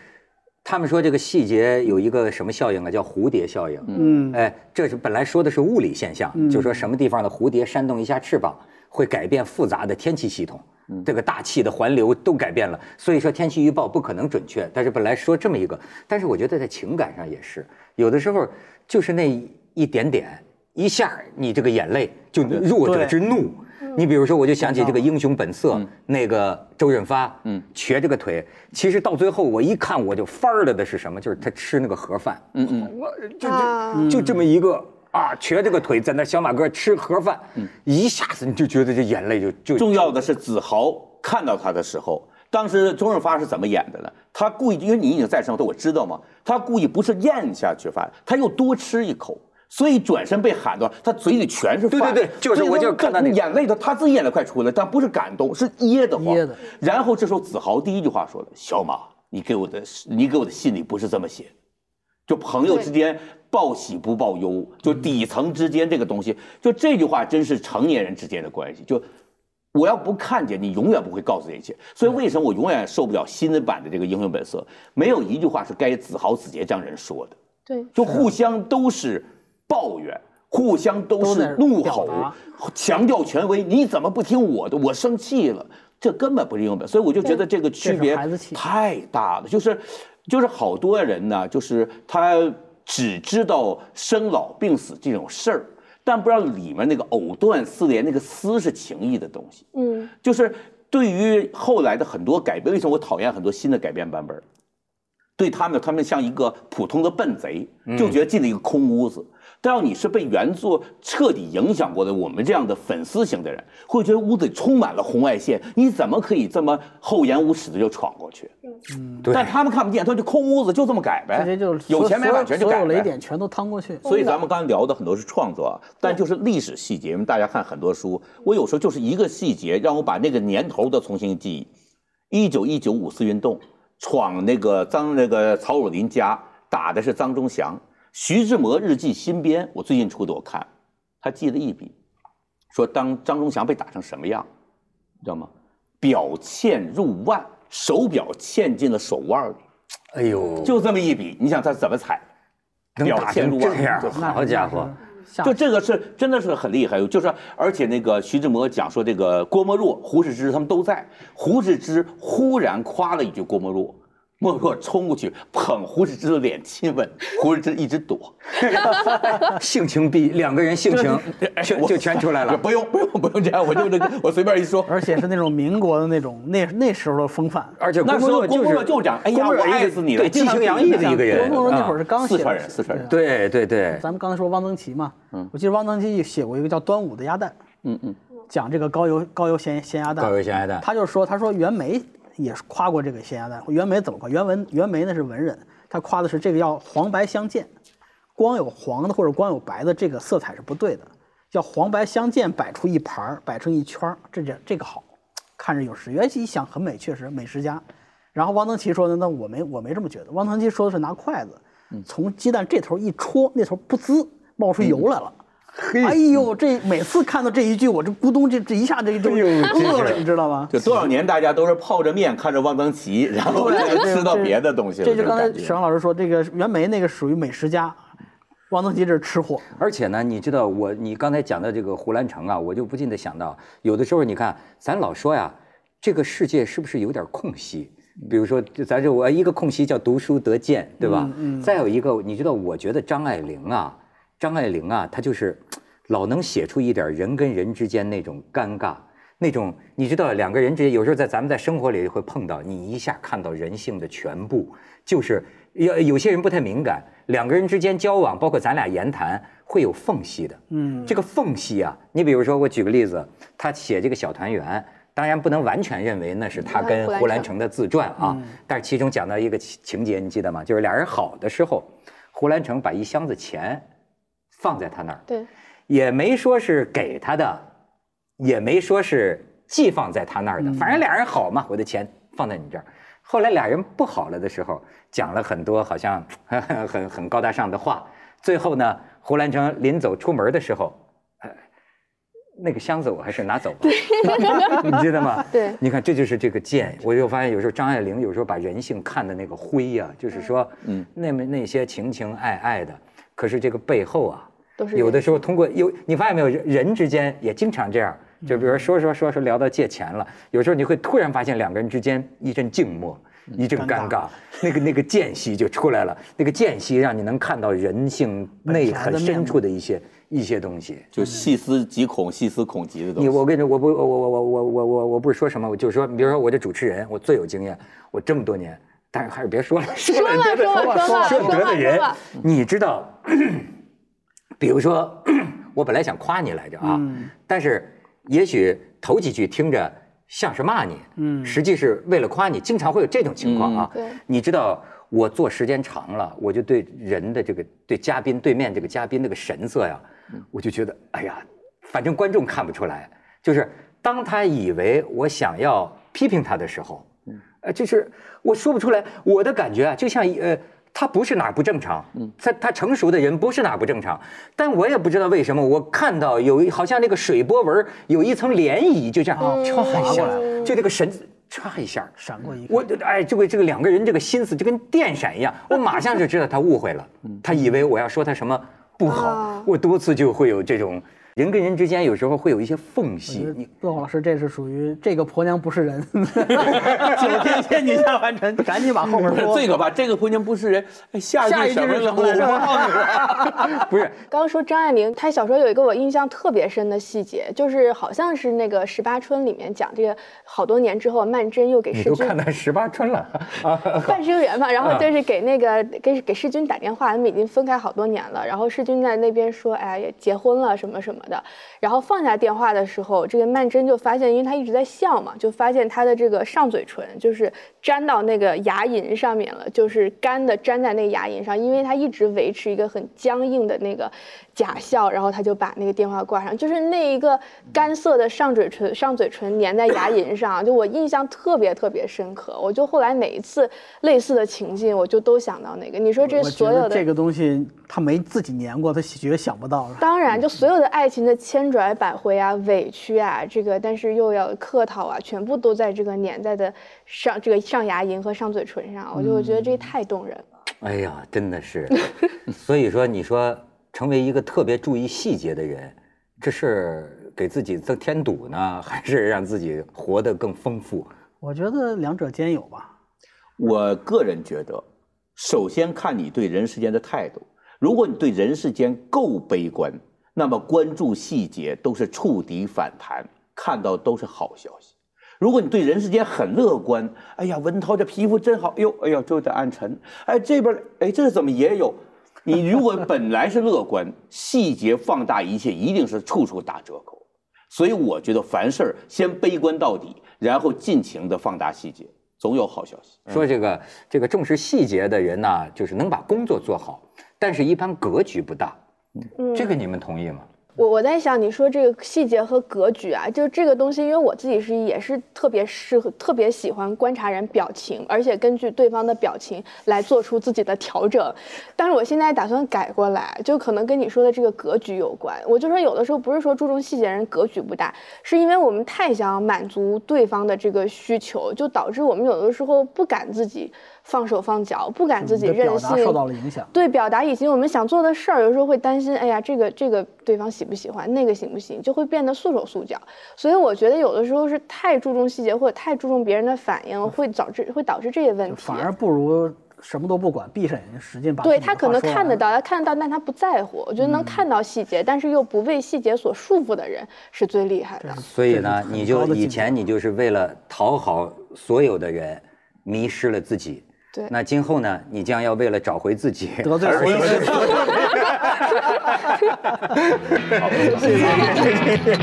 他们说这个细节有一个什么效应啊，叫蝴蝶效应。嗯，哎，这是本来说的是物理现象，就说什么地方的蝴蝶扇动一下翅膀，会改变复杂的天气系统。这个大气的环流都改变了，所以说天气预报不可能准确。但是本来说这么一个，但是我觉得在情感上也是，有的时候就是那一点点，一下你这个眼泪就弱者之怒。你比如说，我就想起这个《英雄本色》，那个周润发，嗯，瘸着个腿，其实到最后我一看我就翻了的是什么？就是他吃那个盒饭，嗯嗯，我就啊就就这么一个啊，瘸着个腿在那小马哥吃盒饭，一下子你就觉得这眼泪就就重要的是子豪看到他的时候，当时周润发是怎么演的呢？他故意，因为你已经在生活，我知道嘛，他故意不是咽下去饭，他又多吃一口。所以转身被喊到，他嘴里全是饭。对对对就是我就看到那眼泪都，他自己眼泪快出来，但不是感动，是噎得慌。噎的然后这时候子豪第一句话说的：“小马，你给我的，你给我的信里不是这么写的。”就朋友之间报喜不报忧，就底层之间这个东西，就这句话真是成年人之间的关系。就我要不看见你，永远不会告诉这一切。所以为什么我永远受不了新的版的这个《英雄本色》？没有一句话是该子豪、子杰这样人说的，对，就互相都是抱怨。互相都是怒吼，强调权威。你怎么不听我的？我生气了，这根本不是英雄本。所以我就觉得这个区别太大了。就是，就是好多人呢，就是他只知道生老病死这种事儿，但不知道里面那个藕断丝连，那个丝是情谊的东西。嗯，就是对于后来的很多改编，为什么我讨厌很多新的改编版本？对他们，他们像一个普通的笨贼，就觉得进了一个空屋子。但要你是被原作彻底影响过的，我们这样的粉丝型的人，会觉得屋子里充满了红外线，你怎么可以这么厚颜无耻的就闯过去？嗯对但他们看不见，他就空屋子就这么改呗直接就，有钱没版权就改。所有雷点全都趟过去。所以咱们刚才聊的很多是创作，啊，但就是历史细节。因为大家看很多书，我有时候就是一个细节，让我把那个年头都重新记忆。一九一九五四运动，闯那个张那个曹汝霖家，打的是张忠祥。徐志摩日记新编，我最近出的，我看他记了一笔，说当张忠祥被打成什么样，你知道吗？表嵌入腕，手表嵌进了手腕里，哎呦，就这么一笔，你想他怎么踩？表能打嵌入腕，成这样，好家伙！就这个是真的是很厉害，就是而且那个徐志摩讲说这个郭沫若、胡适之他们都在，胡适之忽然夸了一句郭沫若，莫若冲过去捧胡适之的脸亲吻，胡适之一直躲，[LAUGHS] 性情逼两个人性情全就全出来了。不用不用不用这样，我就这个我随便一说。而且是那种民国的那种那那时候的风范。而且那时候郭沫若就是就讲，哎呀，我爱死你了，对激情洋溢的一个人郭沫若那会儿啊是刚写的四川人四川人对对对，咱们刚才说汪曾祺嘛，我记得汪曾祺写过一个叫《端午的鸭蛋》，嗯嗯，讲这个高邮高邮咸咸鸭蛋。高邮咸鸭蛋他就说，他说袁枚也是夸过这个咸鸭蛋。袁枚怎么夸？袁文袁枚那是文人，他夸的是这个要黄白相间，光有黄的或者光有白的这个色彩是不对的，要黄白相间摆出一盘儿，摆成一圈儿，这这这个好。看着有食欲，哎，一想很美，确实美食家。然后汪曾祺说的，那我没我没这么觉得。汪曾祺说的是拿筷子从鸡蛋这头一戳，那头不滋冒出油来了。哎呦，这每次看到这一句，我这咕咚这这一下这就饿了，你知道吗？就多少年大家都是泡着面看着汪曾祺，然后 [LAUGHS] 吃到别的东西了。这就刚才种感觉沈阳老师说，这个袁枚那个属于美食家，汪曾祺这是吃货。而且呢，你知道我你刚才讲的这个胡兰成啊，我就不禁的想到，有的时候你看咱老说呀，这个世界是不是有点空隙？比如说，就咱这我一个空隙叫读书得见，对吧？嗯再有一个，你知道，我觉得张爱玲啊，张爱玲啊，她就是老能写出一点人跟人之间那种尴尬。那种你知道，两个人之间有时候在咱们在生活里会碰到，你一下看到人性的全部，就是有有些人不太敏感，两个人之间交往，包括咱俩言谈会有缝隙的。嗯，这个缝隙啊，你比如说我举个例子，他写这个小团圆，当然不能完全认为那是他跟胡兰成的自传啊，但是其中讲到一个情情节，你记得吗？就是俩人好的时候，胡兰成把一箱子钱放在他那儿，对，也没说是给他的，也没说是寄放在他那儿的，反正俩人好嘛，我的钱放在你这儿。后来俩人不好了的时候，讲了很多好像 [LAUGHS] 很很高大上的话。最后呢，胡兰成临走出门的时候，呃，那个箱子我还是拿走吧，[LAUGHS] 你记得吗？[LAUGHS] 对你看这就是这个贱。我就发现有时候张爱玲有时候把人性看的那个灰呀、就是说，嗯，那么那些情情爱爱的，可是这个背后啊，有的时候通过有你发现没有，人之间也经常这样，就比如说说说说说聊到借钱了，有时候你会突然发现两个人之间一阵静默，一阵尴尬，那个那个间隙就出来了，那个间隙让你能看到人性内很深处的一些一些东西，就细思极恐、细思恐极的东西。你我跟你我不我我我我我我我不是说什么，我就说，比如说我这主持人，我最有经验，我这么多年，但是还是别说了，[LAUGHS] 说的说的说的说的说的说的，你知道。比如说，我本来想夸你来着啊，但是也许头几句听着像是骂你，嗯，实际是为了夸你，经常会有这种情况啊。对你知道，我做时间长了，我就对人的这个对嘉宾对面这个嘉宾那个神色呀，我就觉得，哎呀，反正观众看不出来，就是当他以为我想要批评他的时候，呃，就是我说不出来，我的感觉啊，就像一呃。他不是哪儿不正常，他他成熟的人不是哪儿不正常，但我也不知道为什么，我看到有一好像那个水波纹有一层涟漪，就这样嗯。唰一下，就这个神唰一下，闪过一个。我哎，这个这个两个人这个心思就跟电闪一样，我马上就知道他误会了，他以为我要说他什么不好啊，我多次就会有这种人跟人之间有时候会有一些缝隙，你乐老师，这是属于这个婆娘不是人，[LAUGHS] 九天仙女下凡尘，赶紧把后面 [LAUGHS] 说。这个吧，这个婆娘不是人，哎下下一句一句什么了？是什么来着我忘了。[LAUGHS] 不是刚刚说张爱玲，她小时候有一个我印象特别深的细节，就是好像是那个《十八春》里面讲这个，好多年之后，曼桢又给你都世君看到十八春了啊，半生缘嘛，然后就是给那个给给世君打电话，他们已经分开好多年了，然后世君在那边说，哎呀，结婚了什么什么的，然后放下电话的时候，这个曼桢就发现，因为她一直在笑嘛，就发现她的这个上嘴唇就是粘到那个牙龈上面了，就是干的粘在那个牙龈上，因为她一直维持一个很僵硬的那个假笑，然后他就把那个电话挂上，就是那一个干涩的上嘴唇上嘴唇粘在牙龈上，[LAUGHS] 就我印象特别特别深刻，我就后来每一次类似的情境，我就都想到那个。你说这所有的这个东西他没自己粘过，他绝想不到。当然，就所有的爱情的千转百回啊、委屈啊，这个但是又要客套啊，全部都在这个粘在的上这个上牙龈和上嘴唇上，我就我觉得这太动人了。哎呀，真的是，所以说你说成为一个特别注意细节的人，这是给自己增添堵呢，[LAUGHS] 还是让自己活得更丰富？我觉得两者兼有吧。我个人觉得，首先看你对人世间的态度。如果你对人世间够悲观，那么关注细节都是触底反弹，看到都是好消息。如果你对人世间很乐观，哎呀，文涛这皮肤真好，哟，哎呀，就在暗沉，哎，这边，哎，这怎么也有？你如果本来是乐观，细节放大一切，一定是处处打折扣。所以我觉得凡事儿先悲观到底，然后尽情的放大细节，总有好消息。说这个这个重视细节的人呢，就是能把工作做好，但是一般格局不大。嗯这个你们同意吗？我我在想，你说这个细节和格局啊，就这个东西，因为我自己是也是特别适合、特别喜欢观察人表情，而且根据对方的表情来做出自己的调整。但是我现在打算改过来，就可能跟你说的这个格局有关。我就说有的时候不是说注重细节人格局不大，是因为我们太想满足对方的这个需求，就导致我们有的时候不敢自己。放手放脚，不敢自己任性，受到了影响。对表达以及我们想做的事儿，有时候会担心，哎呀，这个这个对方喜不喜欢，那个行不行，就会变得束手束脚。所以我觉得有的时候是太注重细节或者太注重别人的反应，会导致会导致这些问题。反而不如什么都不管，闭上眼睛使劲把。对他可能看得到，他看得到，但他不在乎。我觉得能看到细节，但是又不被细节所束缚的人是最厉害的。所以呢，你就以前你就是为了讨好所有的人，迷失了自己。对，那今后呢？你将要为了找回自己，[LAUGHS] 得罪所有人。好，谢谢。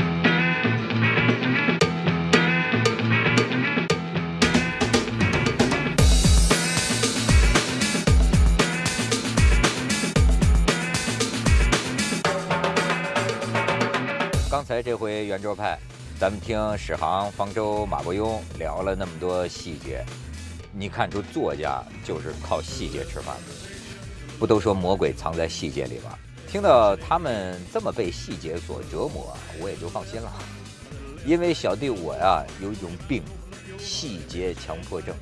刚才这回圆桌派，咱们听史航、方舟、马伯庸聊了那么多细节。你看出作家就是靠细节吃饭的，不都说魔鬼藏在细节里吗？听到他们这么被细节所折磨，我也就放心了。因为小弟我呀有一种病，细节强迫症。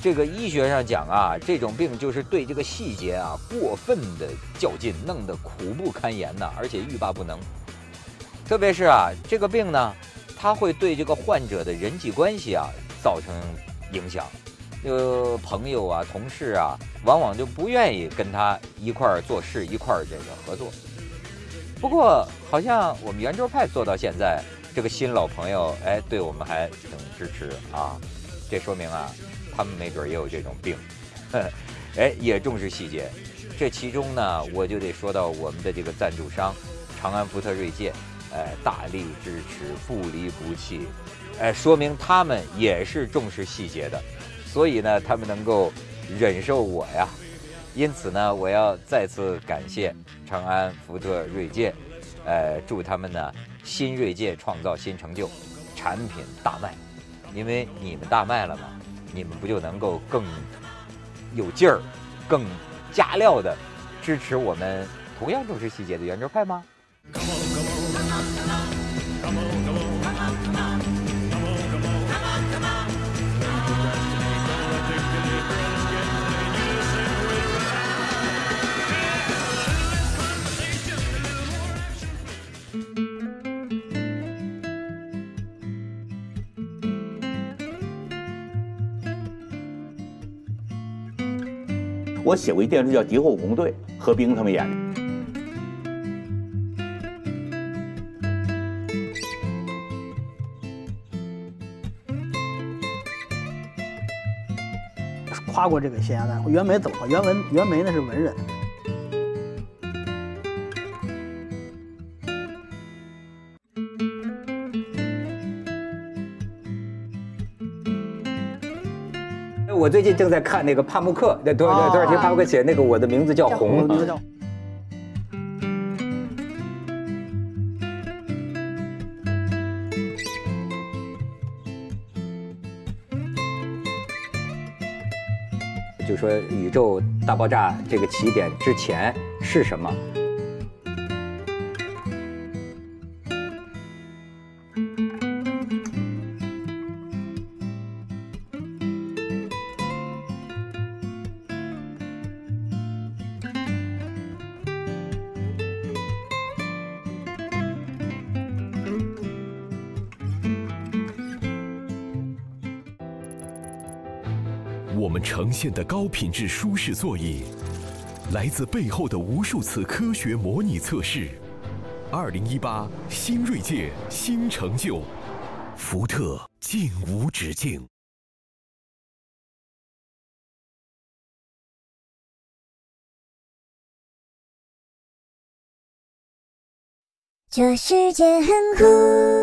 这个医学上讲啊，这种病就是对这个细节啊过分的较劲，弄得苦不堪言呐，而且欲罢不能。特别是啊，这个病呢，它会对这个患者的人际关系啊造成。影响，呃，朋友啊，同事啊，往往就不愿意跟他一块儿做事，一块儿这个合作。不过，好像我们圆桌派做到现在，这个新老朋友，哎，对我们还挺支持啊。这说明啊，他们没准也有这种病，[LAUGHS] 哎，也重视细节。这其中呢，我就得说到我们的这个赞助商，长安福特锐界，哎，大力支持，不离不弃。哎，说明他们也是重视细节的，所以呢，他们能够忍受我呀。因此呢，我要再次感谢长安福特锐界，呃，祝他们呢新锐界创造新成就，产品大卖。因为你们大卖了嘛，你们不就能够更有劲儿、更加料的支持我们同样重视细节的圆桌派吗？我写过一电视剧叫《敌后红队》，何冰他们演的。夸过这个咸鸭蛋，袁枚怎么了？袁文袁枚那是文人。我最近正在看那个帕慕克，那多少多少天帕慕克写那个我的名字叫红。就说宇宙大爆炸这个起点之前是什么？现的高品质舒适座椅，来自背后的无数次科学模拟测试。二零一八新锐界新成就，福特尽无止境。这世界很酷。